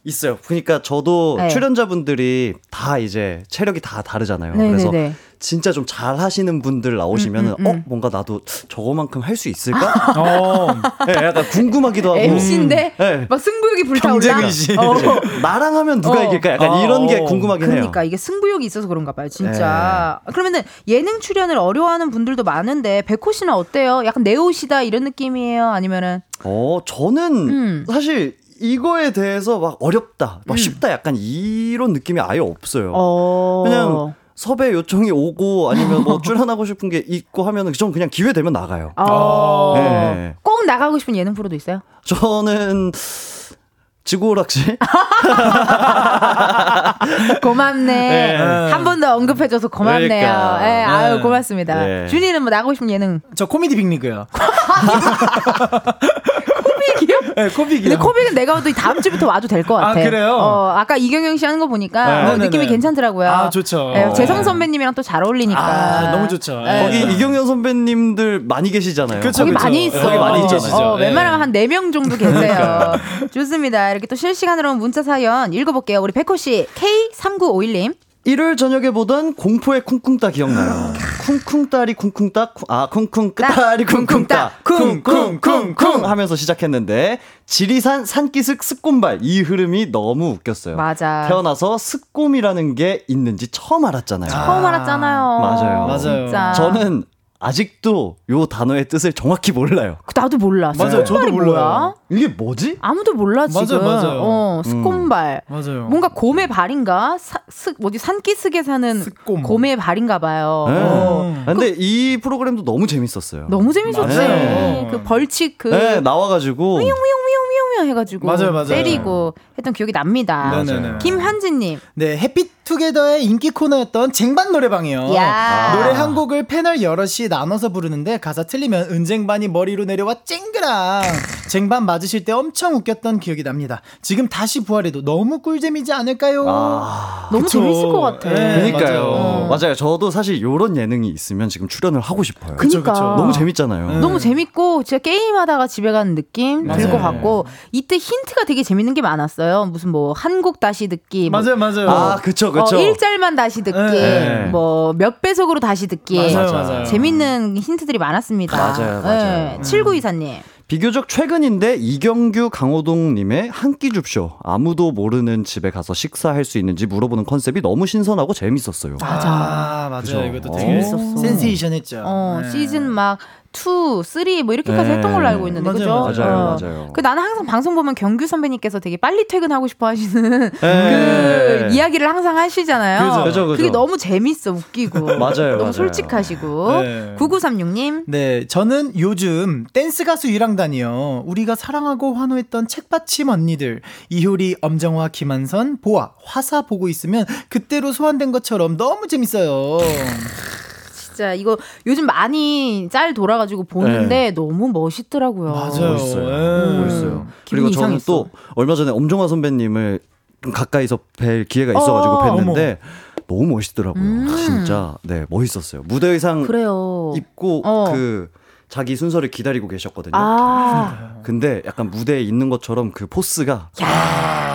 Speaker 5: 있어요. 그러니까 저도
Speaker 1: 네.
Speaker 5: 출연자분들이 다 이제 체력이 다 다르잖아요.
Speaker 1: 네네네.
Speaker 5: 그래서 진짜 좀 잘 하시는 분들 나오시면 은
Speaker 1: 음, 음, 음.
Speaker 5: 어, 뭔가 나도 저거만큼 할 수 있을까?
Speaker 6: 어.
Speaker 5: 네, 약간 궁금하기도 하고.
Speaker 1: MC인데
Speaker 5: 네.
Speaker 1: 막 승부욕이 불타올라.
Speaker 6: 경쟁의식.
Speaker 1: 어.
Speaker 5: 나랑 하면 누가
Speaker 1: 어.
Speaker 5: 이길까? 약간
Speaker 6: 어.
Speaker 5: 이런 게 궁금하긴 해요.
Speaker 1: 그러니까 이게 승부욕이 있어서 그런가 봐요, 진짜.
Speaker 5: 네.
Speaker 1: 그러면은 예능 출연을 어려워하는 분들도 많은데 백호 씨는 어때요? 약간 네오시다 이런 느낌이에요? 아니면은
Speaker 5: 어, 저는
Speaker 1: 음.
Speaker 5: 사실 이거에 대해서 막 어렵다, 막 쉽다 약간 이런 느낌이 아예 없어요.
Speaker 1: 어
Speaker 5: 그냥 섭외 요청이 오고 아니면 뭐 출연하고 싶은 게 있고 하면은 전 그냥 기회 되면 나가요.
Speaker 1: 어.
Speaker 5: 네.
Speaker 1: 꼭 나가고 싶은 예능 프로도 있어요?
Speaker 5: 저는 지구오락실
Speaker 1: 고맙네.
Speaker 5: 네.
Speaker 1: 한번 더 언급해줘서 고맙네요.
Speaker 5: 그러니까.
Speaker 1: 예, 아유
Speaker 6: 네.
Speaker 1: 고맙습니다.
Speaker 5: 네.
Speaker 1: 준이는 뭐 나가고 싶은 예능?
Speaker 6: 저 코미디 빅리그요. 네, 코빅이요.
Speaker 1: 근데 코빅은 내가 봐도 다음 주부터 와도 될 것 같아.
Speaker 6: 아, 그래요?
Speaker 1: 어, 아까 이경영 씨 하는 거 보니까
Speaker 6: 네.
Speaker 1: 어. 느낌이 괜찮더라고요.
Speaker 6: 아, 좋죠.
Speaker 1: 예, 재성
Speaker 6: 네.
Speaker 1: 선배님이랑 또 잘 어울리니까.
Speaker 6: 아, 너무 좋죠.
Speaker 1: 예.
Speaker 5: 거기 이경현 선배님들 많이 계시잖아요.
Speaker 6: 그쵸,
Speaker 1: 거기
Speaker 6: 그쵸.
Speaker 1: 많이 있어.
Speaker 6: 거기 많이 계시죠.
Speaker 1: 어,
Speaker 6: 네.
Speaker 1: 웬만하면 한 4명 정도 계세요. 좋습니다. 이렇게 또 실시간으로 온 문자 사연 읽어볼게요. 우리 백호 씨, K3951님.
Speaker 5: 일요일 저녁에 보던 공포의 쿵쿵따 기억나요. 쿵쿵따리 쿵쿵따 쿵- 아 쿵쿵 끝따리 쿵쿵따 쿵쿵쿵쿵 하면서 시작했는데 지리산 산기슭 습곰발 이 흐름이 너무 웃겼어요.
Speaker 1: 맞아.
Speaker 5: 태어나서 습곰이라는 게 있는지 처음 알았잖아요.
Speaker 1: 처음 알았잖아요.
Speaker 5: 맞아요.
Speaker 6: 맞아요.
Speaker 1: 진짜.
Speaker 5: 저는 아직도 요 단어의 뜻을 정확히 몰라요.
Speaker 1: 나도 몰라.
Speaker 6: 맞아 요, 저도
Speaker 1: 습곰발이
Speaker 6: 몰라요.
Speaker 1: 뭐야?
Speaker 5: 이게 뭐지?
Speaker 1: 아무도 몰라 지금.
Speaker 6: 맞아요, 맞아요.
Speaker 1: 어, 습곰발.
Speaker 6: 맞아요.
Speaker 1: 뭔가 곰의 발인가? 사, 스, 뭐지 산기슭에 사는
Speaker 6: 습곰.
Speaker 1: 곰의 발인가 봐요.
Speaker 5: 네.
Speaker 1: 어.
Speaker 5: 아, 근데 이 프로그램도 너무 재밌었어요.
Speaker 1: 너무 재밌었지.
Speaker 6: 맞아요.
Speaker 1: 그 벌칙 그
Speaker 5: 네, 나와가지고
Speaker 1: 미용 미용 해가지고
Speaker 6: 맞아요, 맞아요.
Speaker 1: 때리고 했던 기억이 납니다.
Speaker 6: 네네네.
Speaker 1: 김한진님.
Speaker 6: 네, 해피투게더의 인기 코너였던 쟁반 노래방이요.
Speaker 1: 야.
Speaker 6: 노래 한 곡을 패널 여럿이 나눠서 부르는데 가사 틀리면 은쟁반이 머리로 내려와 쨍그랑 쟁반 맞으실 때 엄청 웃겼던 기억이 납니다. 지금 다시 부활해도 너무 꿀잼이지 않을까요?
Speaker 5: 아,
Speaker 1: 너무
Speaker 6: 그쵸.
Speaker 1: 재밌을 것 같아.
Speaker 6: 네,
Speaker 5: 그러니까요.
Speaker 6: 맞아요.
Speaker 5: 맞아요. 저도 사실 요런 예능이 있으면 지금 출연을 하고 싶어요.
Speaker 6: 그쵸,
Speaker 1: 그니까.
Speaker 5: 너무 재밌잖아요.
Speaker 6: 네.
Speaker 1: 너무 재밌고 진짜 게임하다가 집에 가는 느낌 들
Speaker 6: 맞아요.
Speaker 1: 것 같고 이때 힌트가 되게 재밌는 게 많았어요. 무슨 뭐한곡 다시 듣기, 뭐
Speaker 6: 맞아요, 맞아요.
Speaker 5: 아, 그쵸, 그쵸.
Speaker 1: 어, 1절만 다시 듣기,
Speaker 6: 네.
Speaker 1: 뭐몇 배속으로 다시 듣기.
Speaker 6: 맞아요, 맞아요.
Speaker 1: 재밌는 힌트들이 많았습니다.
Speaker 5: 맞아요, 맞아요.
Speaker 1: 7924님.
Speaker 5: 비교적 최근인데 이경규 강호동님의 한 끼 줍쇼 아무도 모르는 집에 가서 식사할 수 있는지 물어보는 컨셉이 너무 신선하고 재밌었어요.
Speaker 1: 맞아.
Speaker 6: 아, 맞아요.
Speaker 5: 그죠.
Speaker 6: 이것도
Speaker 5: 어.
Speaker 6: 되게
Speaker 1: 재밌었어.
Speaker 6: 센세이션했죠.
Speaker 1: 어,
Speaker 6: 네.
Speaker 1: 시즌 막 2, 3, 뭐 이렇게까지
Speaker 5: 네.
Speaker 1: 했던 걸로 알고 있는데,
Speaker 6: 맞아요,
Speaker 1: 그죠?
Speaker 5: 맞아요,
Speaker 1: 어.
Speaker 5: 맞아요.
Speaker 1: 그 나는 항상 방송 보면 경규 선배님께서 되게 빨리 퇴근하고 싶어 하시는 그
Speaker 5: 네.
Speaker 1: 이야기를 항상 하시잖아요.
Speaker 6: 그죠.
Speaker 5: 그죠, 그죠.
Speaker 1: 게 너무 재밌어, 웃기고.
Speaker 5: 맞아요,
Speaker 1: 너무
Speaker 5: 맞아요.
Speaker 1: 솔직하시고.
Speaker 6: 네.
Speaker 1: 9936님.
Speaker 6: 네, 저는 요즘 댄스 가수 1학단이요. 우리가 사랑하고 환호했던 책받침 언니들. 이효리, 엄정화, 김한선, 보아, 화사 보고 있으면 그때로 소환된 것처럼 너무 재밌어요.
Speaker 1: 진짜 이거 요즘 많이 짤 돌아가지고 보는데 너무 멋있더라고요.
Speaker 6: 맞아요.
Speaker 5: 멋있어요.
Speaker 6: 예.
Speaker 5: 멋있어요. 그리고 저는
Speaker 1: 이상했어.
Speaker 5: 또 얼마 전에 엄정화 선배님을 좀 가까이서 뵐 기회가 있어가지고
Speaker 1: 어,
Speaker 5: 뵀는데 너무 멋있더라고요.
Speaker 1: 음.
Speaker 5: 진짜 네 멋있었어요. 무대 의상
Speaker 1: 그래요.
Speaker 5: 입고
Speaker 1: 어.
Speaker 5: 그 자기 순서를 기다리고 계셨거든요.
Speaker 1: 아,
Speaker 5: 근데 약간 무대에 있는 것처럼 그 포스가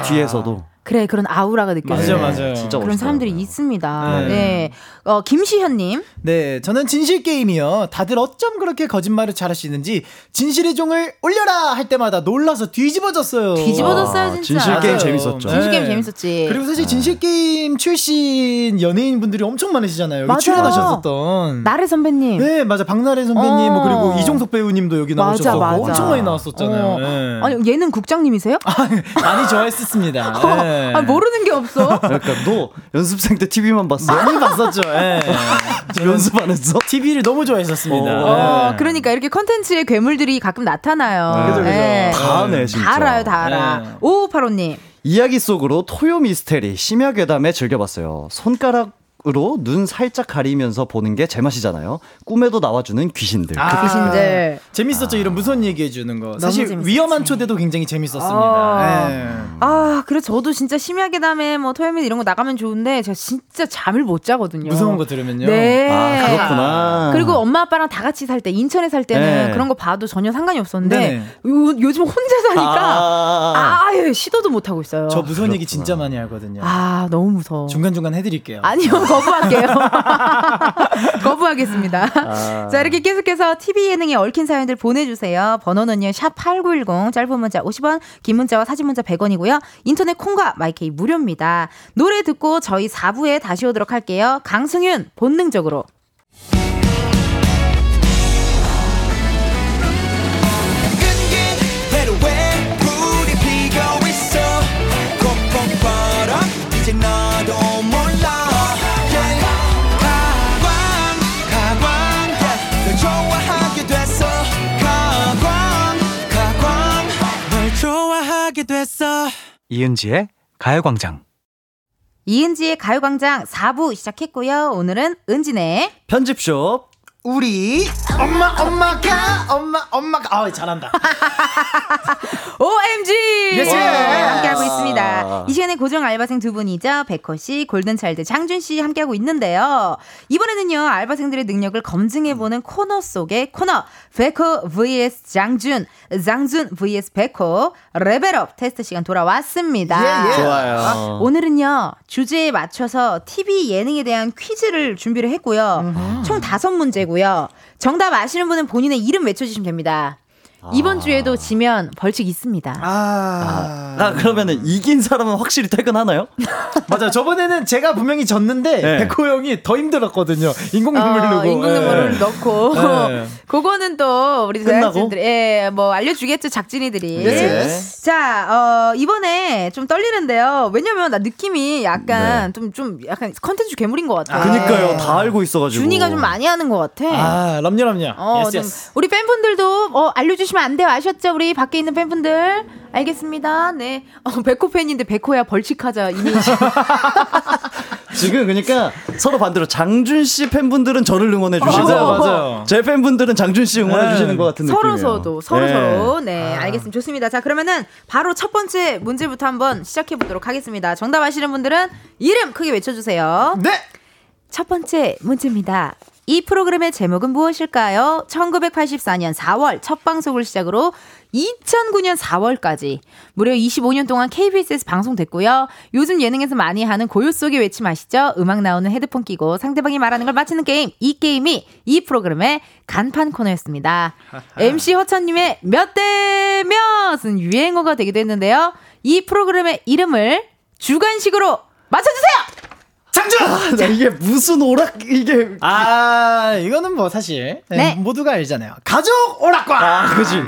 Speaker 5: 뒤에서도
Speaker 1: 그래, 그런 아우라가 느껴져요.
Speaker 6: 맞아요, 맞아요.
Speaker 5: 진짜
Speaker 1: 그런. 사람들이 있습니다.
Speaker 6: 네.
Speaker 1: 네. 어, 김시현님.
Speaker 6: 네, 저는 진실 게임이요. 다들 어쩜 그렇게 거짓말을 잘하시는지 진실의 종을 올려라 할 때마다 놀라서 뒤집어졌어요.
Speaker 1: 뒤집어졌어요,
Speaker 5: 아,
Speaker 1: 진짜.
Speaker 5: 진실 게임
Speaker 6: 맞아요.
Speaker 5: 재밌었죠.
Speaker 1: 진실 게임
Speaker 6: 네.
Speaker 1: 재밌었지.
Speaker 6: 그리고 사실 진실 게임 출신 연예인 분들이 엄청 많으시잖아요.
Speaker 1: 맞아요.
Speaker 6: 출연하셨었던.
Speaker 1: 나래 선배님.
Speaker 6: 네, 맞아. 박나래 선배님, 뭐
Speaker 1: 어.
Speaker 6: 그리고 이종석 배우님도 여기
Speaker 1: 맞아,
Speaker 6: 나오셨고
Speaker 1: 맞아.
Speaker 6: 엄청 많이 나왔었잖아요.
Speaker 1: 어.
Speaker 6: 네.
Speaker 1: 아니, 얘는 국장님이세요?
Speaker 6: 많이 좋아했었습니다. 네.
Speaker 1: 아, 모르는 게 없어.
Speaker 5: 그러니까 너 연습생 때 TV만 봤어?
Speaker 6: 많이 봤었죠. 예.
Speaker 5: 연습 안 했어?
Speaker 6: TV를 너무 좋아했었습니다.
Speaker 1: 어,
Speaker 6: 네.
Speaker 1: 그러니까 이렇게 컨텐츠의 괴물들이 가끔 나타나요.
Speaker 5: 그죠, 그죠.
Speaker 1: 예.
Speaker 5: 다 아네, 진짜.
Speaker 1: 다 알아요, 다 알아.
Speaker 6: 네.
Speaker 1: 오파로님.
Speaker 5: 이야기 속으로 토요 미스테리 심야 괴담에 즐겨봤어요. 손가락 으로 눈 살짝 가리면서 보는 게 제맛이잖아요. 꿈에도 나와주는 귀신들.
Speaker 6: 아,
Speaker 8: 귀신들.
Speaker 6: 재밌었죠. 이런 무서운 얘기 해주는 거. 사실
Speaker 1: 재밌었지.
Speaker 6: 위험한 초대도 굉장히 재밌었습니다.
Speaker 8: 아.
Speaker 6: 네.
Speaker 1: 아, 그래 저도 진짜 심야계 담에 뭐 토요일 이런 거 나가면 좋은데 제가 진짜 잠을 못 자거든요.
Speaker 6: 무서운 거 들으면요.
Speaker 1: 네.
Speaker 5: 아, 그렇구나.
Speaker 1: 그리고 엄마 아빠랑 다 같이 살 때 인천에 살 때는
Speaker 5: 네.
Speaker 1: 그런 거 봐도 전혀 상관이 없었는데
Speaker 6: 네네.
Speaker 1: 요, 요즘 혼자 사니까
Speaker 5: 아,
Speaker 1: 아, 예, 시도도 못 하고 있어요.
Speaker 6: 저 무서운 얘기 진짜 많이 하거든요.
Speaker 1: 아, 너무 무서워.
Speaker 6: 중간 중간 해드릴게요.
Speaker 1: 아니요, 거부할게요. 거부하겠습니다.
Speaker 5: 아.
Speaker 1: 자, 이렇게 계속해서 TV 예능에 얽힌 사연들 보내주세요. 번호는요, 샵8910, 짧은 문자 50원, 긴 문자와 사진 문자 100원이고요. 인터넷 콩과 마이케이 무료입니다. 노래 듣고 저희 4부에 다시 오도록 할게요. 강승윤, 본능적으로.
Speaker 2: 이은지의 가요광장.
Speaker 1: 이은지의 가요광장 4부 시작했고요. 오늘은 은지네
Speaker 5: 편집숍.
Speaker 6: 우리 엄마 엄마가 엄마 엄마가 아 잘한다.
Speaker 1: OMG!
Speaker 6: Yes!
Speaker 1: 함께하고 있습니다. 이 시간에 고정 알바생 두 분이죠. 백호 씨, 골든차일드 장준 씨 함께하고 있는데요. 이번에는요, 알바생들의 능력을 검증해보는 코너 속의 코너, 백호 vs 장준, 장준 vs 백호, level up 테스트 시간 돌아왔습니다.
Speaker 6: 예, 예.
Speaker 5: 좋아요.
Speaker 1: 오늘은요, 주제에 맞춰서 TV 예능에 대한 퀴즈를 준비를 했고요. 총 다섯 문제 고요. 정답 아시는 분은 본인의 이름 외쳐주시면 됩니다. 이번 주에도 지면 벌칙 있습니다.
Speaker 6: 아,
Speaker 5: 아, 그러면은 이긴 사람은 확실히 퇴근하나요?
Speaker 6: 맞아. 저번에는 제가 분명히 졌는데
Speaker 5: 네.
Speaker 6: 백호 형이 더 힘들었거든요. 인공 눈물
Speaker 1: 어,
Speaker 6: 넣고.
Speaker 1: 인공 눈물을
Speaker 6: 예.
Speaker 1: 넣고
Speaker 6: 네.
Speaker 1: 그거는 또 우리? 제작진들이 예, 뭐 알려 주겠죠 작진이들이
Speaker 6: 네.
Speaker 1: 자 어, 이번에 좀 떨리는데요 왜냐면 나 느낌이 약간 좀좀 약간 컨텐츠 괴물인 것 같아
Speaker 6: 아,
Speaker 5: 그니까요. 다 알고 있어 가지고.
Speaker 1: 준이가 좀 많이 하는 것 같아
Speaker 6: 아, 럼요 럼요.
Speaker 1: 어,
Speaker 6: 예스
Speaker 1: 좀
Speaker 6: 예스.
Speaker 1: 우리 팬분들도 어, 알려 주 시면 안 돼요. 아셨죠? 우리 밖에 있는 팬분들? 알겠습니다. 네. 어, 백호 팬인데 백호야 벌칙하자 이미지.
Speaker 5: 지금 그러니까 서로 반대로 장준 씨 팬분들은 저를 응원해 주시고
Speaker 6: 맞아요, 맞아요.
Speaker 5: 제 팬분들은 장준 씨 응원해
Speaker 6: 네.
Speaker 5: 주시는 것 같은 느낌이에요.
Speaker 1: 서로 서도 서로
Speaker 5: 네.
Speaker 1: 서로. 네. 알겠습니다. 좋습니다. 자 그러면은 바로 첫 번째 문제부터 한번 시작해 보도록 하겠습니다. 정답 아시는 분들은 이름 크게 외쳐주세요.
Speaker 6: 네.
Speaker 1: 첫 번째 문제입니다 이 프로그램의 제목은 무엇일까요 1984년 4월 첫 방송을 시작으로 2009년 4월까지 무려 25년 동안 KBS에서 방송됐고요. 요즘 예능에서 많이 하는 고요 속의 외침 아시죠? 음악 나오는 헤드폰 끼고 상대방이 말하는 걸 맞히는 게임. 이 게임이 이 프로그램의 간판 코너였습니다. MC 허천님의 몇 대 몇은 유행어가 되기도 했는데요. 이 프로그램의 이름을 주관식으로 맞춰주세요!
Speaker 6: 장준.
Speaker 5: 아, 나 이게 무슨 오락 이게
Speaker 6: 아, 이거는 뭐 사실 네,
Speaker 1: 네.
Speaker 6: 모두가 알잖아요. 가족 오락관.
Speaker 5: 아 그지.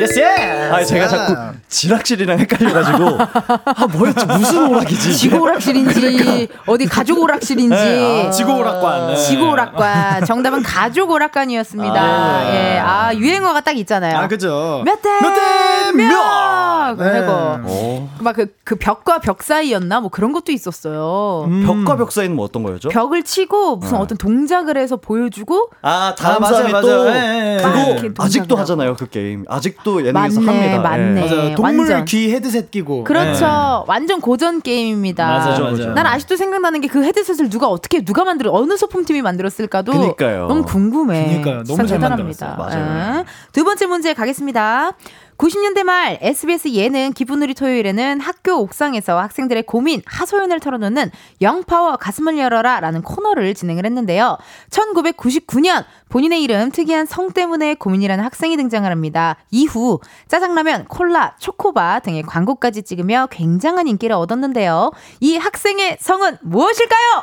Speaker 6: Yes yes.
Speaker 5: 아 제가 자꾸 지락실이랑 헷갈려가지고 아 뭐였지 무슨 오락이지?
Speaker 1: 지구 오락실인지 어디 가족 오락실인지
Speaker 6: 네, 아, 지구 오락관. 네.
Speaker 1: 지구 오락관 정답은 가족 오락관이었습니다.
Speaker 6: 아,
Speaker 1: 예, 아 유행어가 딱 있잖아요.
Speaker 6: 아 그죠. 몇대몇대
Speaker 1: 몇.
Speaker 6: 몇. 네.
Speaker 1: 그리고
Speaker 5: 어.
Speaker 1: 막그 그 벽과 벽 사이였나 뭐 그런 것도 있었어요.
Speaker 6: 음.
Speaker 5: 벽과 벽 사이는 뭐 어떤 거였죠?
Speaker 1: 벽을 치고 무슨 어떤 동작을 해서 보여주고
Speaker 5: 아 다음
Speaker 6: 아,
Speaker 5: 사람이
Speaker 6: 맞아요.
Speaker 5: 또
Speaker 6: 예.
Speaker 5: 그거
Speaker 1: 동작을
Speaker 5: 아직도. 하잖아요 그 게임 아직도 예능에서
Speaker 1: 맞네,
Speaker 5: 합니다.
Speaker 1: 맞네.
Speaker 5: 예.
Speaker 6: 맞아요. 동물
Speaker 1: 완전.
Speaker 6: 귀 헤드셋 끼고.
Speaker 1: 그렇죠. 완전 고전 게임입니다.
Speaker 6: 맞아요, 맞아요.
Speaker 1: 난 아직도 생각나는 게 그 헤드셋을 누가 어떻게 누가 만들어 어느 소품팀이 만들었을까도
Speaker 5: 그니까요.
Speaker 1: 너무 궁금해.
Speaker 6: 그니까요. 너무
Speaker 1: 진짜
Speaker 6: 잘
Speaker 1: 대단합니다.
Speaker 5: 만들었어요. 맞아요.
Speaker 1: 예. 두 번째 문제 가겠습니다. 90년대 말 SBS 예능 기쁜우리 토요일에는 학교 옥상에서 학생들의 고민, 하소연을 털어놓는 영파워 가슴을 열어라 라는 코너를 진행을 했는데요. 1999년 본인의 이름 특이한 성 때문에 고민이라는 학생이 등장을 합니다. 이후 짜장라면, 콜라, 초코바 등의 광고까지 찍으며 굉장한 인기를 얻었는데요. 이 학생의 성은 무엇일까요?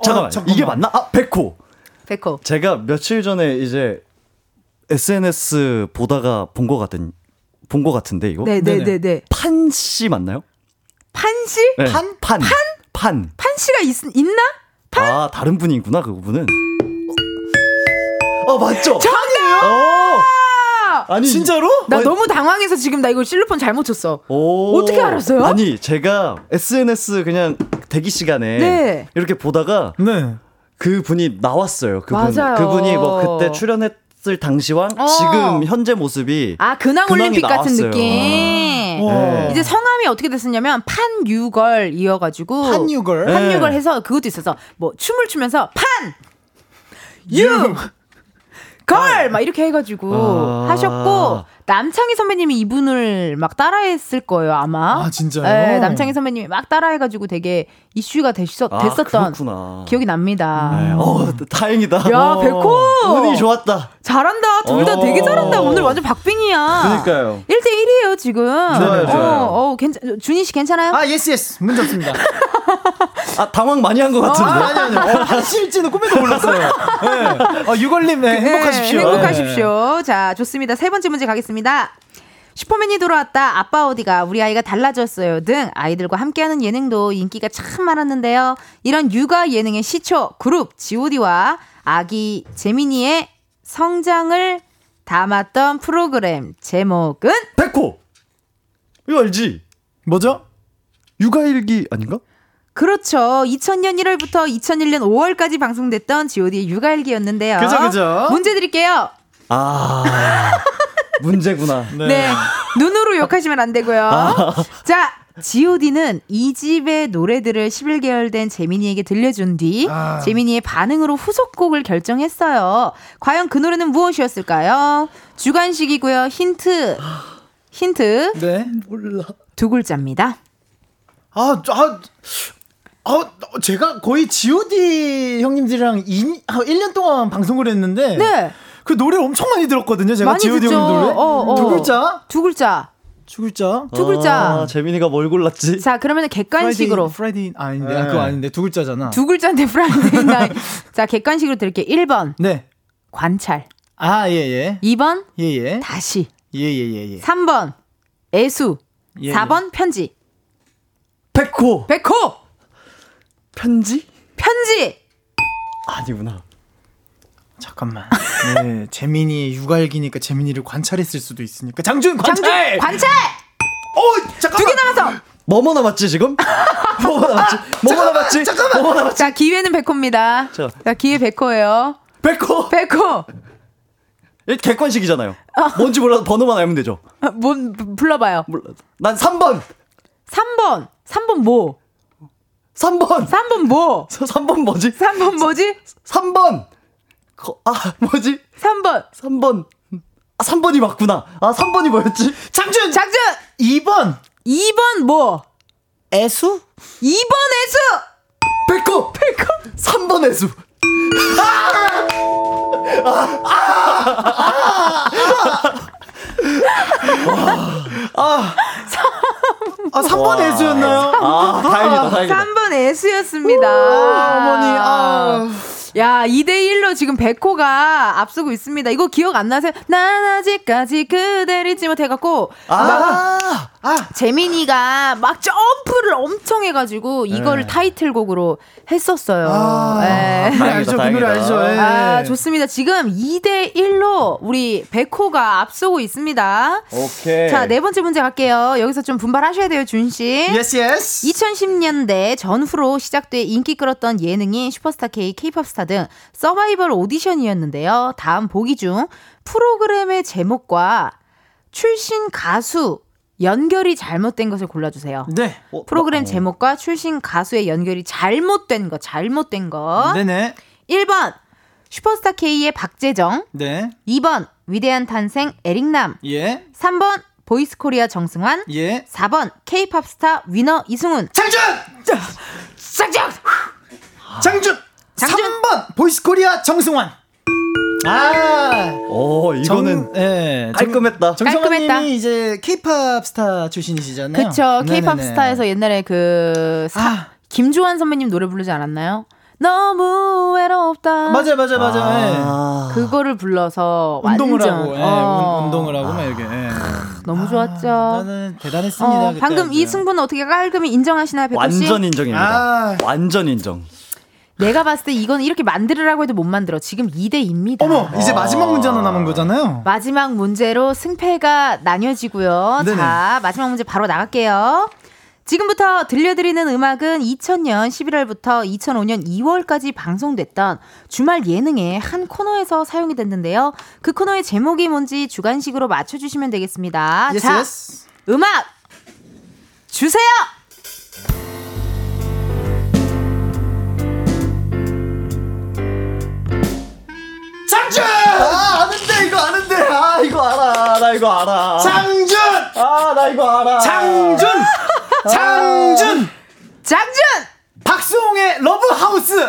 Speaker 5: 잠깐만,
Speaker 6: 어, 잠깐만.
Speaker 5: 이게 맞나? 아 백호.
Speaker 1: 백호.
Speaker 5: 제가 며칠 전에 이제 SNS 보다가 본것 같은 본것 같은데 이거
Speaker 1: 네네네네.
Speaker 5: 판 씨 맞나요?
Speaker 1: 판 씨?
Speaker 5: 네.
Speaker 6: 판?
Speaker 5: 판 판.
Speaker 1: 판씨가 있, 있나?
Speaker 5: 아 다른 분이구나 그분은. 어 맞죠?
Speaker 1: 정답!
Speaker 5: 어. 아니
Speaker 6: 진짜로?
Speaker 1: 나
Speaker 5: 어,
Speaker 1: 너무 당황해서 지금 나 이거 실로폰 잘못 쳤어.
Speaker 5: 오.
Speaker 1: 어떻게 알았어요?
Speaker 5: 아니 제가 SNS 그냥 대기 시간에
Speaker 1: 네.
Speaker 5: 이렇게 보다가
Speaker 6: 네.
Speaker 5: 그 분이 나왔어요. 그분
Speaker 1: 맞아요.
Speaker 5: 그분이 뭐 그때 출연했 을 당시와
Speaker 1: 어.
Speaker 5: 지금 현재 모습이
Speaker 1: 아, 근황 올림픽 같은
Speaker 5: 나왔어요.
Speaker 1: 느낌.
Speaker 5: 네.
Speaker 1: 이제 성함이 어떻게 됐었냐면 판유걸 이어가지고
Speaker 6: 판유걸.
Speaker 1: 판유걸
Speaker 5: 네.
Speaker 1: 해서 그것도 있어서 뭐 춤을 추면서 판 유. 걸! 막 이렇게 해가지고
Speaker 5: 아.
Speaker 1: 하셨고, 남창희 선배님이 이분을 막 따라했을 거예요, 아마.
Speaker 6: 아, 진짜요?
Speaker 1: 네, 남창희 선배님이 막 따라해가지고 되게 이슈가 됐었,
Speaker 5: 아,
Speaker 1: 됐었던
Speaker 5: 그렇구나.
Speaker 1: 기억이 납니다.
Speaker 5: 네. 어, 다행이다.
Speaker 1: 야,
Speaker 5: 어,
Speaker 1: 백호!
Speaker 5: 운이 좋았다.
Speaker 1: 잘한다. 둘다
Speaker 5: 어.
Speaker 1: 되게 잘한다. 오늘 완전 박빙이야.
Speaker 5: 그러니까요.
Speaker 1: 1대1이에요, 지금.
Speaker 5: 좋아요, 좋아요.
Speaker 1: 어, 어, 괜찮, 준이 씨 괜찮아요?
Speaker 6: 아, yes, yes. 문제 없습니다.
Speaker 5: 아, 당황 많이 한 것 같은데.
Speaker 6: 아, 아니, 아니. 어, 한시일지는 꿈에도 몰랐어요. 네. 어, 유걸님, 네, 행복하십시오.
Speaker 1: 네, 행복하십시오. 자, 좋습니다. 세 번째 문제 가겠습니다. 슈퍼맨이 돌아왔다. 아빠 어디가 우리 아이가 달라졌어요. 등 아이들과 함께하는 예능도 인기가 참 많았는데요. 이런 육아 예능의 시초 그룹 G.O.D와 아기 재민이의 성장을 담았던 프로그램 제목은
Speaker 5: 백호! 이거 알지?
Speaker 6: 뭐죠?
Speaker 5: 육아일기 아닌가?
Speaker 1: 그렇죠. 2000년 1월부터 2001년 5월까지 방송됐던 G.O.D의 육아일기였는데요.
Speaker 6: 그죠, 그죠.
Speaker 1: 문제 드릴게요.
Speaker 5: 아, 문제구나.
Speaker 1: 네. 눈으로 욕하시면 안 되고요.
Speaker 5: 아.
Speaker 1: 자, G.O.D는 이 집의 노래들을 11개월 된 재민이에게 들려준 뒤
Speaker 6: 아.
Speaker 1: 재민이의 반응으로 후속곡을 결정했어요. 과연 그 노래는 무엇이었을까요? 주관식이고요. 힌트. 힌트
Speaker 6: 네.
Speaker 1: 두 글자입니다.
Speaker 6: 아, 아, 아, 제가 거의 G.O.D 형님들이랑 2, 1년 동안 방송을 했는데.
Speaker 1: 네.
Speaker 6: 그 노래 엄청 많이 들었거든요. 제가
Speaker 1: 많이 듣죠.
Speaker 6: 형님 노래.
Speaker 1: 어, 어.
Speaker 6: 두 글자?
Speaker 1: 두 글자.
Speaker 6: 두 글자?
Speaker 1: 두 글자.
Speaker 5: 아, 재민이가 뭘 골랐지?
Speaker 1: 자, 그러면 객관식으로
Speaker 6: Friday, Friday 아닌데.
Speaker 5: 네.
Speaker 6: 아, 그거 아닌데. 두 글자잖아.
Speaker 1: 두 글자인데 Friday 나이. 자, 객관식으로 드릴게요. 1번
Speaker 6: 네.
Speaker 1: 관찰.
Speaker 6: 아, 예, 예.
Speaker 1: 2번
Speaker 6: 예, 예.
Speaker 1: 다시.
Speaker 6: 예, 예, 예, 예.
Speaker 1: 3번 애수.
Speaker 6: 예,
Speaker 1: 4번 편지.
Speaker 5: 백호!
Speaker 1: 백호
Speaker 5: 편지?
Speaker 1: 편지.
Speaker 5: 아니구나.
Speaker 6: 잠깐만. 네, 재민이 육아일기니까 재민이를 관찰했을 수도 있으니까. 장준 관찰.
Speaker 1: 장준 관찰.
Speaker 6: 어, 잠깐만.
Speaker 1: 두 개 남았어.
Speaker 5: 뭐뭐 남았지, 지금? 뭐뭐 남았지? 뭐뭐 남았지?
Speaker 6: 잠깐만.
Speaker 5: 뭐뭐 남았지?
Speaker 1: 자, 기회는 백호입니다.
Speaker 5: 자.
Speaker 1: 자, 기회 백호예요.
Speaker 5: 백호!
Speaker 1: 백호.
Speaker 5: 이 객관식이잖아요. 뭔지 몰라도 번호만 알면 되죠.
Speaker 1: 아, 뭔 부- 불러봐요.
Speaker 5: 몰라. 난 3번!
Speaker 1: 3번. 3번 뭐?
Speaker 5: 3번!
Speaker 1: 3번 뭐?
Speaker 5: 3번 뭐지?
Speaker 1: 3번 뭐지?
Speaker 5: 3번! 거, 아, 뭐지?
Speaker 1: 3번.
Speaker 5: 3번. 아, 3번이 맞구나. 아, 3번이 뭐였지?
Speaker 6: 장준.
Speaker 1: 장준.
Speaker 6: 2번.
Speaker 1: 2번 뭐?
Speaker 6: 애수?
Speaker 1: 2번 애수.
Speaker 5: 백호! 백호! 3번 애수.
Speaker 6: 아, 3번 애수였나요?
Speaker 5: 아, 다행이다, 다행이다.
Speaker 1: 3번 애수였습니다.
Speaker 6: 어머니, 아.
Speaker 1: 야, 2대1로 지금 백호가 앞서고 있습니다. 이거 기억 안 나세요? 난 아직까지 그댈 잊지 못해갖고.
Speaker 5: 아,
Speaker 6: 아,
Speaker 1: 재민이가 막 점프를 엄청 해가지고 이거를 타이틀곡으로 했었어요.
Speaker 6: 아,
Speaker 1: 네.
Speaker 6: 그 알죠, 그 노래. 알죠. 예.
Speaker 1: 아, 좋습니다. 지금 2대1로 우리 백호가 앞서고 있습니다.
Speaker 5: 오케이.
Speaker 1: 자, 네 번째 문제 갈게요. 여기서 좀 분발하셔야 돼요, 준씨.
Speaker 6: Yes, yes.
Speaker 1: 2010년대 전후로 시작돼 인기 끌었던 예능인 슈퍼스타 K, K-팝 스타 등 서바이벌 오디션이었는데요. 다음 보기 중 프로그램의 제목과 출신 가수 연결이 잘못된 것을 골라주세요.
Speaker 6: 네.
Speaker 5: 어,
Speaker 1: 프로그램
Speaker 5: 어.
Speaker 1: 제목과 출신 가수의 연결이 잘못된 거, 잘못된 거.
Speaker 6: 네네.
Speaker 1: 1번 슈퍼스타 K의 박재정,
Speaker 6: 네.
Speaker 1: 2번 위대한 탄생 에릭남,
Speaker 6: 예.
Speaker 1: 3번 보이스 코리아 정승환,
Speaker 6: 예.
Speaker 1: 4번 K-팝 스타 위너 이승훈.
Speaker 6: 장준!
Speaker 1: 싹장!
Speaker 6: 장준!
Speaker 1: 장준!
Speaker 6: 3번 보이스 코리아 정승환. 아.
Speaker 5: 오, 이거는
Speaker 6: 정, 예,
Speaker 5: 깔끔했다.
Speaker 6: 정승환
Speaker 1: 깔끔했다.
Speaker 6: 님이 이제 케이팝 스타 출신이시잖아요.
Speaker 1: 그쵸. K-팝. 스타에서 옛날에 그, 사,
Speaker 6: 아.
Speaker 1: 김조한 선배님 노래 부르지 않았나요? 너무 외롭다.
Speaker 6: 맞아요, 맞아요, 맞아요.
Speaker 5: 아.
Speaker 1: 그거를 불러서
Speaker 6: 예. 운동을
Speaker 1: 완전,
Speaker 6: 하고, 예,
Speaker 1: 어,
Speaker 6: 운- 운동을 하고 막 이렇게. 예.
Speaker 1: 너무 좋았죠.
Speaker 6: 저는 대단했습니다.
Speaker 1: 어, 방금. 이 승부는 어떻게 깔끔히 인정하시나요, 백호 씨?
Speaker 5: 완전 인정입니다.
Speaker 6: 아.
Speaker 5: 완전 인정.
Speaker 1: 내가 봤을 때 이건 이렇게 만들으라고 해도 못 만들어. 지금 2대 2입니다.
Speaker 6: 어머, 이제 마지막 문제 하나 남은 거잖아요.
Speaker 1: 마지막 문제로 승패가 나뉘어지고요.
Speaker 6: 네네.
Speaker 1: 자, 마지막 문제 바로 나갈게요. 지금부터 들려드리는 음악은 2000년 11월부터 2005년 2월까지 방송됐던 주말 예능의 한 코너에서 사용이 됐는데요. 그 코너의 제목이 뭔지 주관식으로 맞춰주시면 되겠습니다.
Speaker 6: Yes,
Speaker 1: 자,
Speaker 6: yes.
Speaker 1: 음악 주세요!
Speaker 6: 장준!
Speaker 5: 아, 아는데, 이거 아는데. 아, 이거 알아. 나 이거 알아.
Speaker 6: 장준!
Speaker 5: 아, 나 이거 알아.
Speaker 6: 장준! 장준!
Speaker 1: 장준!
Speaker 6: 박수홍의 러브하우스!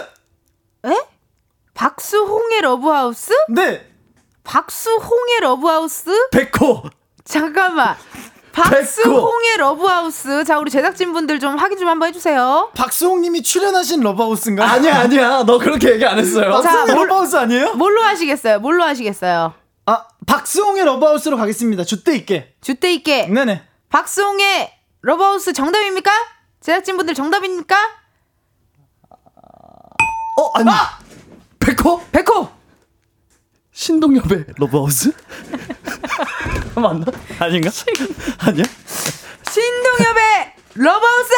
Speaker 1: 에? 박수홍의 러브하우스?
Speaker 6: 네.
Speaker 1: 박수홍의 러브하우스?
Speaker 5: 백호.
Speaker 1: 잠깐만. 박수홍의 러브하우스. 자, 우리 제작진분들 좀 확인 좀 한번 해주세요.
Speaker 6: 박수홍님이 출연하신 러브하우스인가?
Speaker 5: 아니야, 아니야. 너 그렇게 얘기 안 했어요.
Speaker 1: 자,
Speaker 6: 러브하우스 아니에요?
Speaker 1: 뭘로 하시겠어요? 뭘로 하시겠어요?
Speaker 6: 아, 박수홍의 러브하우스로 가겠습니다. 줏대 있게.
Speaker 1: 줏대 있게.
Speaker 6: 네네.
Speaker 1: 박수홍의 러브하우스 정답입니까? 제작진분들 정답입니까?
Speaker 5: 어, 아니. 백호?
Speaker 1: 백호!
Speaker 5: 신동엽의 러브하우스? 맞나? 아닌가? 아니야?
Speaker 1: 신동엽의 러브하우스!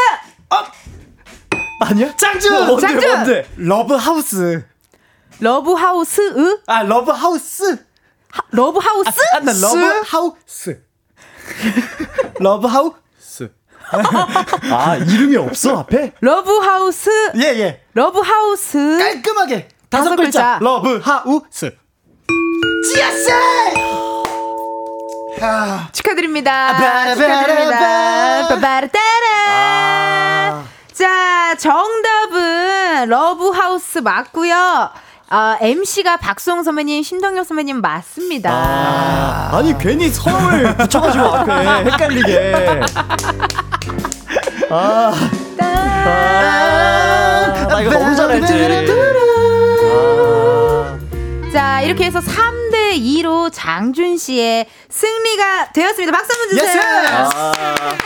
Speaker 5: 아니야?
Speaker 6: 장준!
Speaker 5: 뭐, 뭔데,
Speaker 1: 장준!
Speaker 5: 뭔데?
Speaker 6: 러브하우스.
Speaker 1: 러브하우스? 으?
Speaker 6: 아, 러브하우스.
Speaker 1: 러브하우스?
Speaker 6: 아, 나 러브하우스. 러브하우스.
Speaker 5: 아, 이름이 없어, 앞에?
Speaker 1: 러브하우스?
Speaker 6: 예, 예.
Speaker 1: 러브하우스?
Speaker 6: 깔끔하게. 다섯
Speaker 1: 다섯
Speaker 6: 글자.
Speaker 1: 글자.
Speaker 6: 러브하우스. 지았어! 아,
Speaker 1: 축하드립니다.
Speaker 6: 바라바라바.
Speaker 1: 축하드립니다.
Speaker 5: 아.
Speaker 1: 자, 정답은 러브하우스 맞고요. 어, MC가 박수홍 선배님, 신동엽 선배님 맞습니다.
Speaker 5: 아, 아니, 괜히 성을 붙여가지고 앞에 헷갈리게. 아, 아, 나 이거 너무 잘했지. 아.
Speaker 1: 자, 이렇게 해서 3대 2로 장준 씨의 승리가 되었습니다. 박수 한번 주세요.
Speaker 6: Yes!
Speaker 5: 아,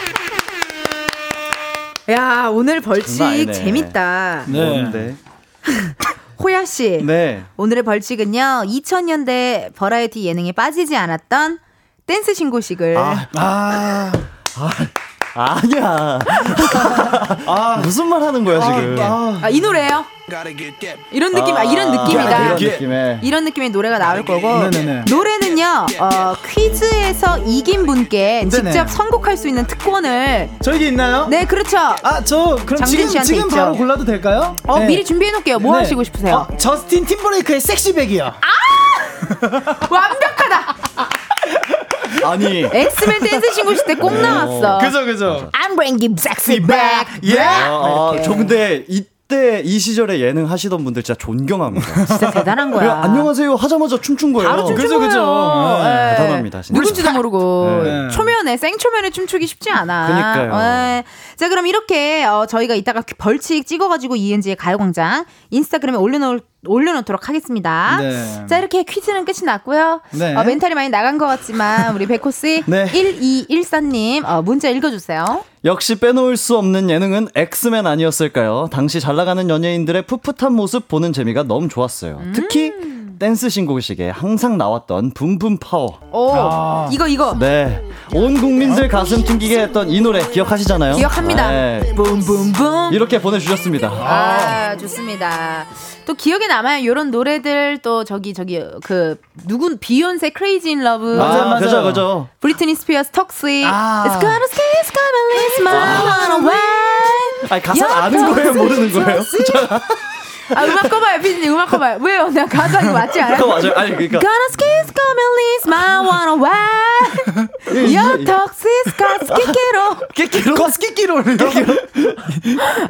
Speaker 1: 야, 오늘 벌칙. 재밌다.
Speaker 5: 뭔데?
Speaker 1: 호야 씨.
Speaker 5: 네.
Speaker 1: 오늘의 벌칙은요. 2000년대 버라이어티 예능에 빠지지 않았던 댄스 신고식을
Speaker 5: 아,
Speaker 6: 아,
Speaker 5: 아 니야. 무슨 말 하는 거야, 지금?
Speaker 6: 아,
Speaker 1: 아, 이 노래예요. 이런 느낌, 아, 이런 느낌이다.
Speaker 5: 이런 느낌의.
Speaker 1: 이런 느낌의 노래가 나올 거고
Speaker 6: 네네네.
Speaker 1: 노래는요 어, 퀴즈에서 이긴 분께
Speaker 6: 네네.
Speaker 1: 직접 선곡할 수 있는 특권을
Speaker 6: 저에게 있나요?
Speaker 1: 네 그렇죠
Speaker 6: 아, 저 그럼 지금 지금
Speaker 1: 있죠.
Speaker 6: 바로 골라도 될까요?
Speaker 1: 어
Speaker 6: 네.
Speaker 1: 미리 준비해 놓을게요 뭐
Speaker 6: 네.
Speaker 1: 하시고 싶으세요
Speaker 6: 어, 저스틴 팀버레이크의 섹시백이요.
Speaker 1: 완벽하다
Speaker 5: 아니.
Speaker 1: 엑스맨 댄스 신고식 때꼭 나왔어
Speaker 6: 그죠, 그죠.
Speaker 1: I'm bringing sexy back
Speaker 6: 예.
Speaker 5: 아,
Speaker 1: 이렇게.
Speaker 5: 저 근데 이때 이 시절에 예능 하시던 분들 진짜 존경합니다.
Speaker 1: 진짜 대단한 거야
Speaker 5: 안녕하세요 하자마자 춤춘 거예요.
Speaker 1: 바로 춤춘
Speaker 6: 그죠, 그죠.
Speaker 1: 거예요.
Speaker 6: 네,
Speaker 1: 예.
Speaker 5: 대단합니다, 진짜.
Speaker 1: 누군지도 모르고
Speaker 5: 네.
Speaker 1: 초면에 생초면에 춤추기 쉽지 않아.
Speaker 5: 그니까요.
Speaker 1: 예. 자 그럼 이렇게 어, 저희가 이따가 벌칙 찍어가지고 이은지의 가요광장 인스타그램에 올려놓을 올려놓도록 하겠습니다.
Speaker 6: 네.
Speaker 1: 자 이렇게 퀴즈는 끝이 났고요.
Speaker 6: 네.
Speaker 1: 어, 멘탈이 많이 나간 것 같지만 우리 백호 씨
Speaker 5: 네.
Speaker 1: 1214님 어, 문자 읽어주세요.
Speaker 5: 역시 빼놓을 수 없는 예능은 엑스맨 아니었을까요? 당시 잘 나가는 연예인들의 풋풋한 모습 보는 재미가 너무 좋았어요. 특히 댄스 신고식에 항상 나왔던 Boom Boom Pow.
Speaker 1: 오
Speaker 6: 아.
Speaker 1: 이거 이거
Speaker 5: 네. 온 국민들 가슴 튕기게 했던 이 노래 기억하시잖아요?
Speaker 1: 기억합니다.
Speaker 5: 네.
Speaker 1: Boom boom boom.
Speaker 5: 이렇게 보내 주셨습니다.
Speaker 1: 아, 좋습니다. 또 기억에 남아요. 요런 노래들 또 저기 저기 그 누군 비욘세 Crazy in Love.
Speaker 6: 맞아요,
Speaker 5: 아,
Speaker 6: 맞아요.
Speaker 5: 그죠, 그죠.
Speaker 1: 브리트니 스피어스 턱스윗.
Speaker 6: 아.
Speaker 1: It's gonna stay, it's gonna leave my run away.
Speaker 5: 아니, 가사
Speaker 1: 야,
Speaker 5: 아는 거예요? 모르는 거예요?
Speaker 1: 아, 음악 꺼봐요, 피디님. 음악 꺼봐요. 왜요? 나 가사 이거 맞지 않아요?
Speaker 5: 그거 맞아요. 아니, 그러니까.
Speaker 1: Gonna skis, gonna leave my run away. Your toxic got skikero.
Speaker 5: 깨끼로?
Speaker 6: 거스키키로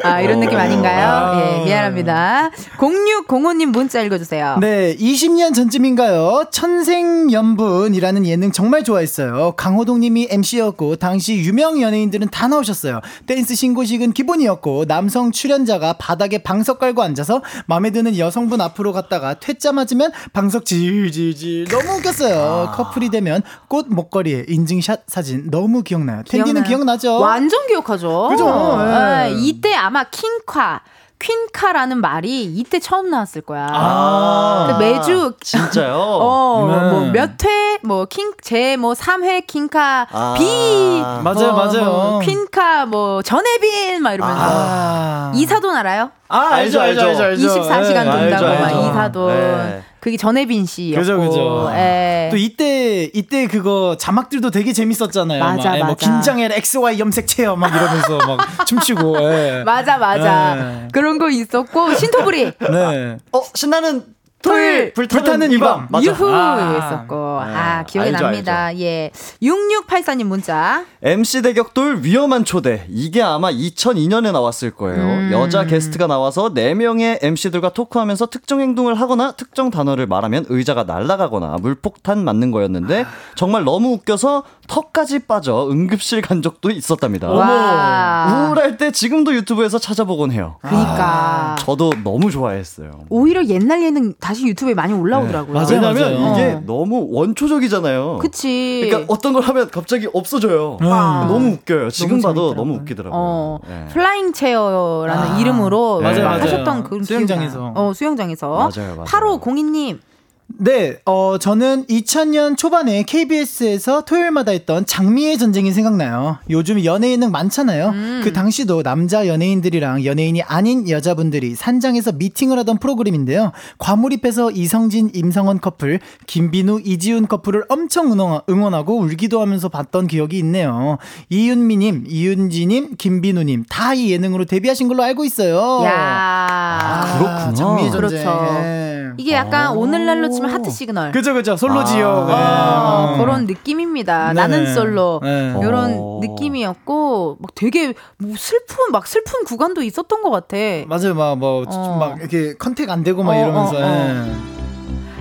Speaker 1: 아, 이런 느낌 아닌가요?
Speaker 6: 아.
Speaker 1: 예, 미안합니다. 0605님 문자 읽어주세요.
Speaker 6: 네, 20년 전쯤인가요? 천생연분이라는 예능 정말 좋아했어요. 강호동님이 MC였고 당시 유명 연예인들은 다 나오셨어요. 댄스 신고식은 기본이었고 남성 출연자가 바닥에 방석 깔고 앉아서 마음에 드는 여성분 앞으로 갔다가 퇴짜 맞으면 방석 질질질 너무 웃겼어요. 커플이 되면 꽃 목걸이에 인증샷 사진 너무 기억나요. 텐디는
Speaker 1: 기억나요.
Speaker 6: 기억나죠?
Speaker 1: 완전 기억하죠.
Speaker 6: 그죠? 예.
Speaker 1: 예, 이때 아마 킹카, 퀸카라는 말이 이때 처음 나왔을 거야.
Speaker 5: 아.
Speaker 1: 그 매주
Speaker 5: 진짜요?
Speaker 1: 어,
Speaker 6: 네.
Speaker 1: 뭐몇 회, 뭐 킹, 제뭐 3회 킹카
Speaker 5: 아.
Speaker 1: B.
Speaker 6: 맞아요,
Speaker 1: 뭐,
Speaker 6: 맞아요.
Speaker 1: 뭐 퀸카 뭐 전혜빈 막 이러면서.
Speaker 6: 아.
Speaker 1: 이사돈 알아요?
Speaker 6: 아, 알죠, 알죠, 알죠, 알죠.
Speaker 1: 24시간
Speaker 6: 예,
Speaker 1: 돈다고
Speaker 5: 알죠,
Speaker 1: 막
Speaker 5: 알죠.
Speaker 1: 이사돈.
Speaker 5: 네.
Speaker 1: 그게 전혜빈 씨였고.
Speaker 6: 그죠, 그죠.
Speaker 1: 예.
Speaker 6: 또 이때 이때 그거 자막들도 되게 재밌었잖아요.
Speaker 1: 맞아,
Speaker 6: 막, 예, 뭐
Speaker 1: 맞아.
Speaker 6: 긴장해라 XY 염색 체험 막 이러면서 막 춤추고. 예.
Speaker 1: 맞아 맞아.
Speaker 6: 네.
Speaker 1: 그런 거 있었고 신토부리
Speaker 6: 네.
Speaker 5: 어 신나는
Speaker 1: 토요일
Speaker 6: 불타는 이 밤.
Speaker 5: 맞아.
Speaker 1: 유후
Speaker 6: 아.
Speaker 1: 했었고
Speaker 5: 네.
Speaker 1: 아 기억이
Speaker 5: 알죠,
Speaker 1: 납니다. 예. 6684님 문자.
Speaker 5: MC 대격돌 위험한 초대. 이게 아마 2002년에 나왔을 거예요.
Speaker 1: 음.
Speaker 5: 여자 게스트가 나와서 4명의 MC들과 토크하면서 특정 행동을 하거나 특정 단어를 말하면 의자가 날아가거나 물폭탄 맞는 거였는데 정말 너무 웃겨서 턱까지 빠져 응급실 간 적도 있었답니다.
Speaker 1: 와.
Speaker 5: 우울할 때 지금도 유튜브에서 찾아보곤 해요.
Speaker 1: 그니까
Speaker 5: 저도 너무 좋아했어요.
Speaker 1: 오히려 옛날 예능 다시 유튜브에 많이 올라오더라고요.
Speaker 6: 맞아요,
Speaker 5: 왜냐면
Speaker 6: 맞아요.
Speaker 5: 이게
Speaker 1: 어.
Speaker 5: 너무 원초적이잖아요.
Speaker 1: 그치.
Speaker 5: 그러니까 어떤 걸 하면 갑자기 없어져요.
Speaker 6: 아.
Speaker 5: 너무 웃겨요. 지금
Speaker 1: 너무
Speaker 5: 봐도. 너무 웃기더라고요.
Speaker 1: 어,
Speaker 5: 네.
Speaker 1: Flying Chair라는
Speaker 6: 아.
Speaker 1: 이름으로
Speaker 5: 맞아요,
Speaker 1: 막
Speaker 5: 맞아요.
Speaker 1: 하셨던 그
Speaker 6: 수영장에서.
Speaker 1: 어, 수영장에서.
Speaker 5: 맞아요, 맞아요.
Speaker 1: 8502님.
Speaker 6: 네, 어, 저는 2000년 초반에 KBS에서 토요일마다 했던 장미의 전쟁이 생각나요. 요즘 연예인은 많잖아요.
Speaker 1: 음.
Speaker 6: 그 당시도 남자 연예인들이랑 연예인이 아닌 여자분들이 산장에서 미팅을 하던 프로그램인데요. 과몰입해서 이성진, 임성언 커플, 김빈우, 이지훈 커플을 엄청 응원, 응원 하고 울기도 하면서 봤던 기억이 있네요. 이윤미님, 이윤지님, 김빈우님 다 이 예능으로 데뷔하신 걸로 알고 있어요.
Speaker 1: 야
Speaker 5: 그렇구나.
Speaker 6: 장미의 전쟁.
Speaker 1: 그렇죠.
Speaker 6: 예.
Speaker 1: 이게 약간 오늘날로 치면 하트 시그널.
Speaker 6: 그죠, 그죠. 솔로지옥.
Speaker 1: 어,
Speaker 6: 네.
Speaker 1: 그런 느낌입니다.
Speaker 6: 네네.
Speaker 1: 나는 솔로
Speaker 6: 네.
Speaker 1: 이런
Speaker 5: 어.
Speaker 1: 느낌이었고 막 되게 뭐 슬픈 막 슬픈 구간도 있었던 것 같아.
Speaker 6: 맞아요, 막, 뭐,
Speaker 1: 어.
Speaker 6: 막, 이렇게 컨택 안 되고 막
Speaker 1: 어,
Speaker 6: 이러면서.
Speaker 1: 어, 어.
Speaker 6: 예.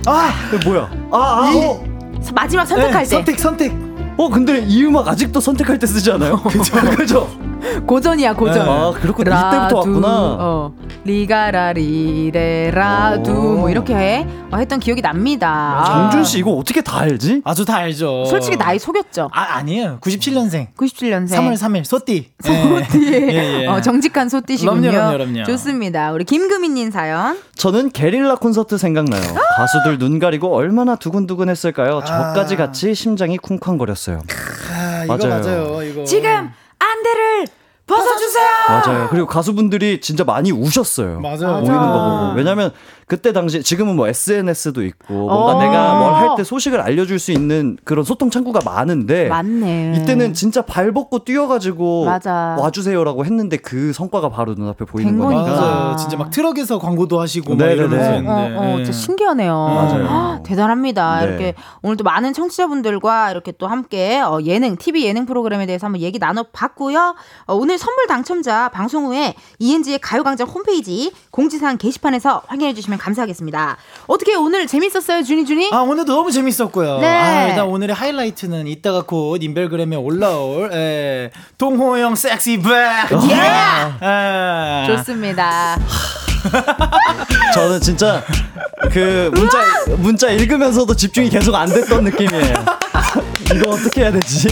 Speaker 5: 아, 뭐야? 아, 아,
Speaker 6: 이-
Speaker 5: 어.
Speaker 1: 마지막 선택할
Speaker 6: 네,
Speaker 1: 때
Speaker 6: 선택, 선택.
Speaker 5: 어, 근데 이 음악 아직도 선택할 때 쓰지 않아요? 그죠? 그죠?
Speaker 1: 고전이야 고전.
Speaker 5: 아, 그렇구나. 이때부터 왔구나.
Speaker 1: 어, 리가라리레라두
Speaker 5: 오.
Speaker 1: 뭐 이렇게 해 어, 했던 기억이 납니다. 아,
Speaker 5: 정준 씨 이거 어떻게 다 알지?
Speaker 6: 아주 다 알죠.
Speaker 1: 솔직히 나이 속였죠.
Speaker 6: 아, 아니에요. 97년생.
Speaker 1: 97년생.
Speaker 6: 3월 3일, 소띠.
Speaker 1: 소띠.
Speaker 6: 예, 예.
Speaker 1: 어, 정직한 소띠시군요.
Speaker 6: 그럼요, 그럼요, 그럼요.
Speaker 1: 좋습니다. 우리 김금희님 사연.
Speaker 5: 저는 게릴라 콘서트 생각나요. 가수들 눈 가리고 얼마나 두근두근 했을까요?
Speaker 6: 아.
Speaker 5: 저까지 같이 심장이 쿵쾅거렸어요.
Speaker 6: 아, 이거
Speaker 5: 맞아요.
Speaker 6: 맞아요. 이거.
Speaker 1: 지금 안대를 벗어주세요.
Speaker 5: 맞아요. 그리고 가수분들이 진짜 많이 우셨어요.
Speaker 6: 맞아요.
Speaker 5: 보이는 거 보고. 왜냐면 그때 당시 지금은 뭐 SNS도 있고 뭔가
Speaker 1: 어.
Speaker 5: 내가 뭘 할 때 소식을 알려줄 수 있는 그런 소통 창구가 많은데
Speaker 1: 맞네.
Speaker 5: 이때는 진짜 발 벗고 뛰어가지고
Speaker 1: 맞아.
Speaker 5: 와주세요라고 했는데 그 성과가 바로 눈앞에 보이는
Speaker 1: 된
Speaker 5: 거니까.
Speaker 6: 맞아요. 진짜 막 트럭에서 광고도 하시고 막
Speaker 5: 네네네.
Speaker 1: 어. 어, 어,
Speaker 6: 예.
Speaker 1: 진짜 신기하네요.
Speaker 5: 맞아요.
Speaker 1: 아, 대단합니다.
Speaker 5: 네.
Speaker 1: 이렇게 오늘 또 많은 청취자분들과 이렇게 또 함께 어, 예능, TV 예능 프로그램에 대해서 한번 얘기 나눠봤고요. 어, 오늘 선물 당첨자 방송 후에 이은지의 가요광장 홈페이지 공지사항 게시판에서 확인해 주시면 감사하겠습니다. 어떻게 오늘 재밌었어요, 준이 준이?
Speaker 6: 아 오늘도 너무 재밌었고요.
Speaker 1: 네.
Speaker 6: 아, 일단 오늘의 하이라이트는 이따가 곧 인별그램에 올라올 예, 동호영 섹시 백. 예.
Speaker 1: 좋습니다.
Speaker 5: 저는 진짜 그 문자 문자 읽으면서도 집중이 계속 안 됐던 느낌이에요. 이거 어떻게 해야 되지?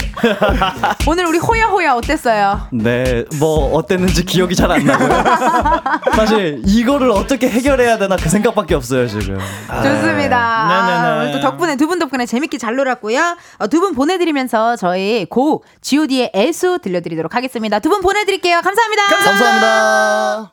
Speaker 1: 오늘 우리 호야호야 어땠어요?
Speaker 5: 네, 뭐 어땠는지 기억이 잘 안 나고요. 사실 이거를 어떻게 해결해야 되나 그 생각밖에 없어요 지금.
Speaker 1: 좋습니다. 아,
Speaker 6: 네네네.
Speaker 1: 오늘 또 덕분에 두 분 덕분에 재밌게 잘 놀았고요. 어, 두분 보내드리면서 저희 고 G.O.D의 애수 들려드리도록 하겠습니다. 두 분 보내드릴게요. 감사합니다.
Speaker 5: 감사합니다.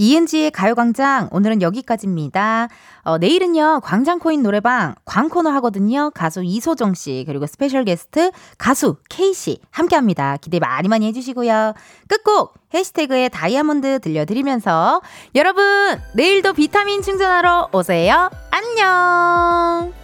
Speaker 1: 이은지의 가요광장 오늘은 여기까지입니다. 어, 내일은요 광장코인 노래방 광코노 하거든요. 가수 이소정 씨 그리고 스페셜 게스트 가수 K 씨 함께합니다. 기대 많이 많이 해주시고요. 끝곡 해시태그에 다이아몬드 들려드리면서 여러분 내일도 비타민 충전하러 오세요. 안녕.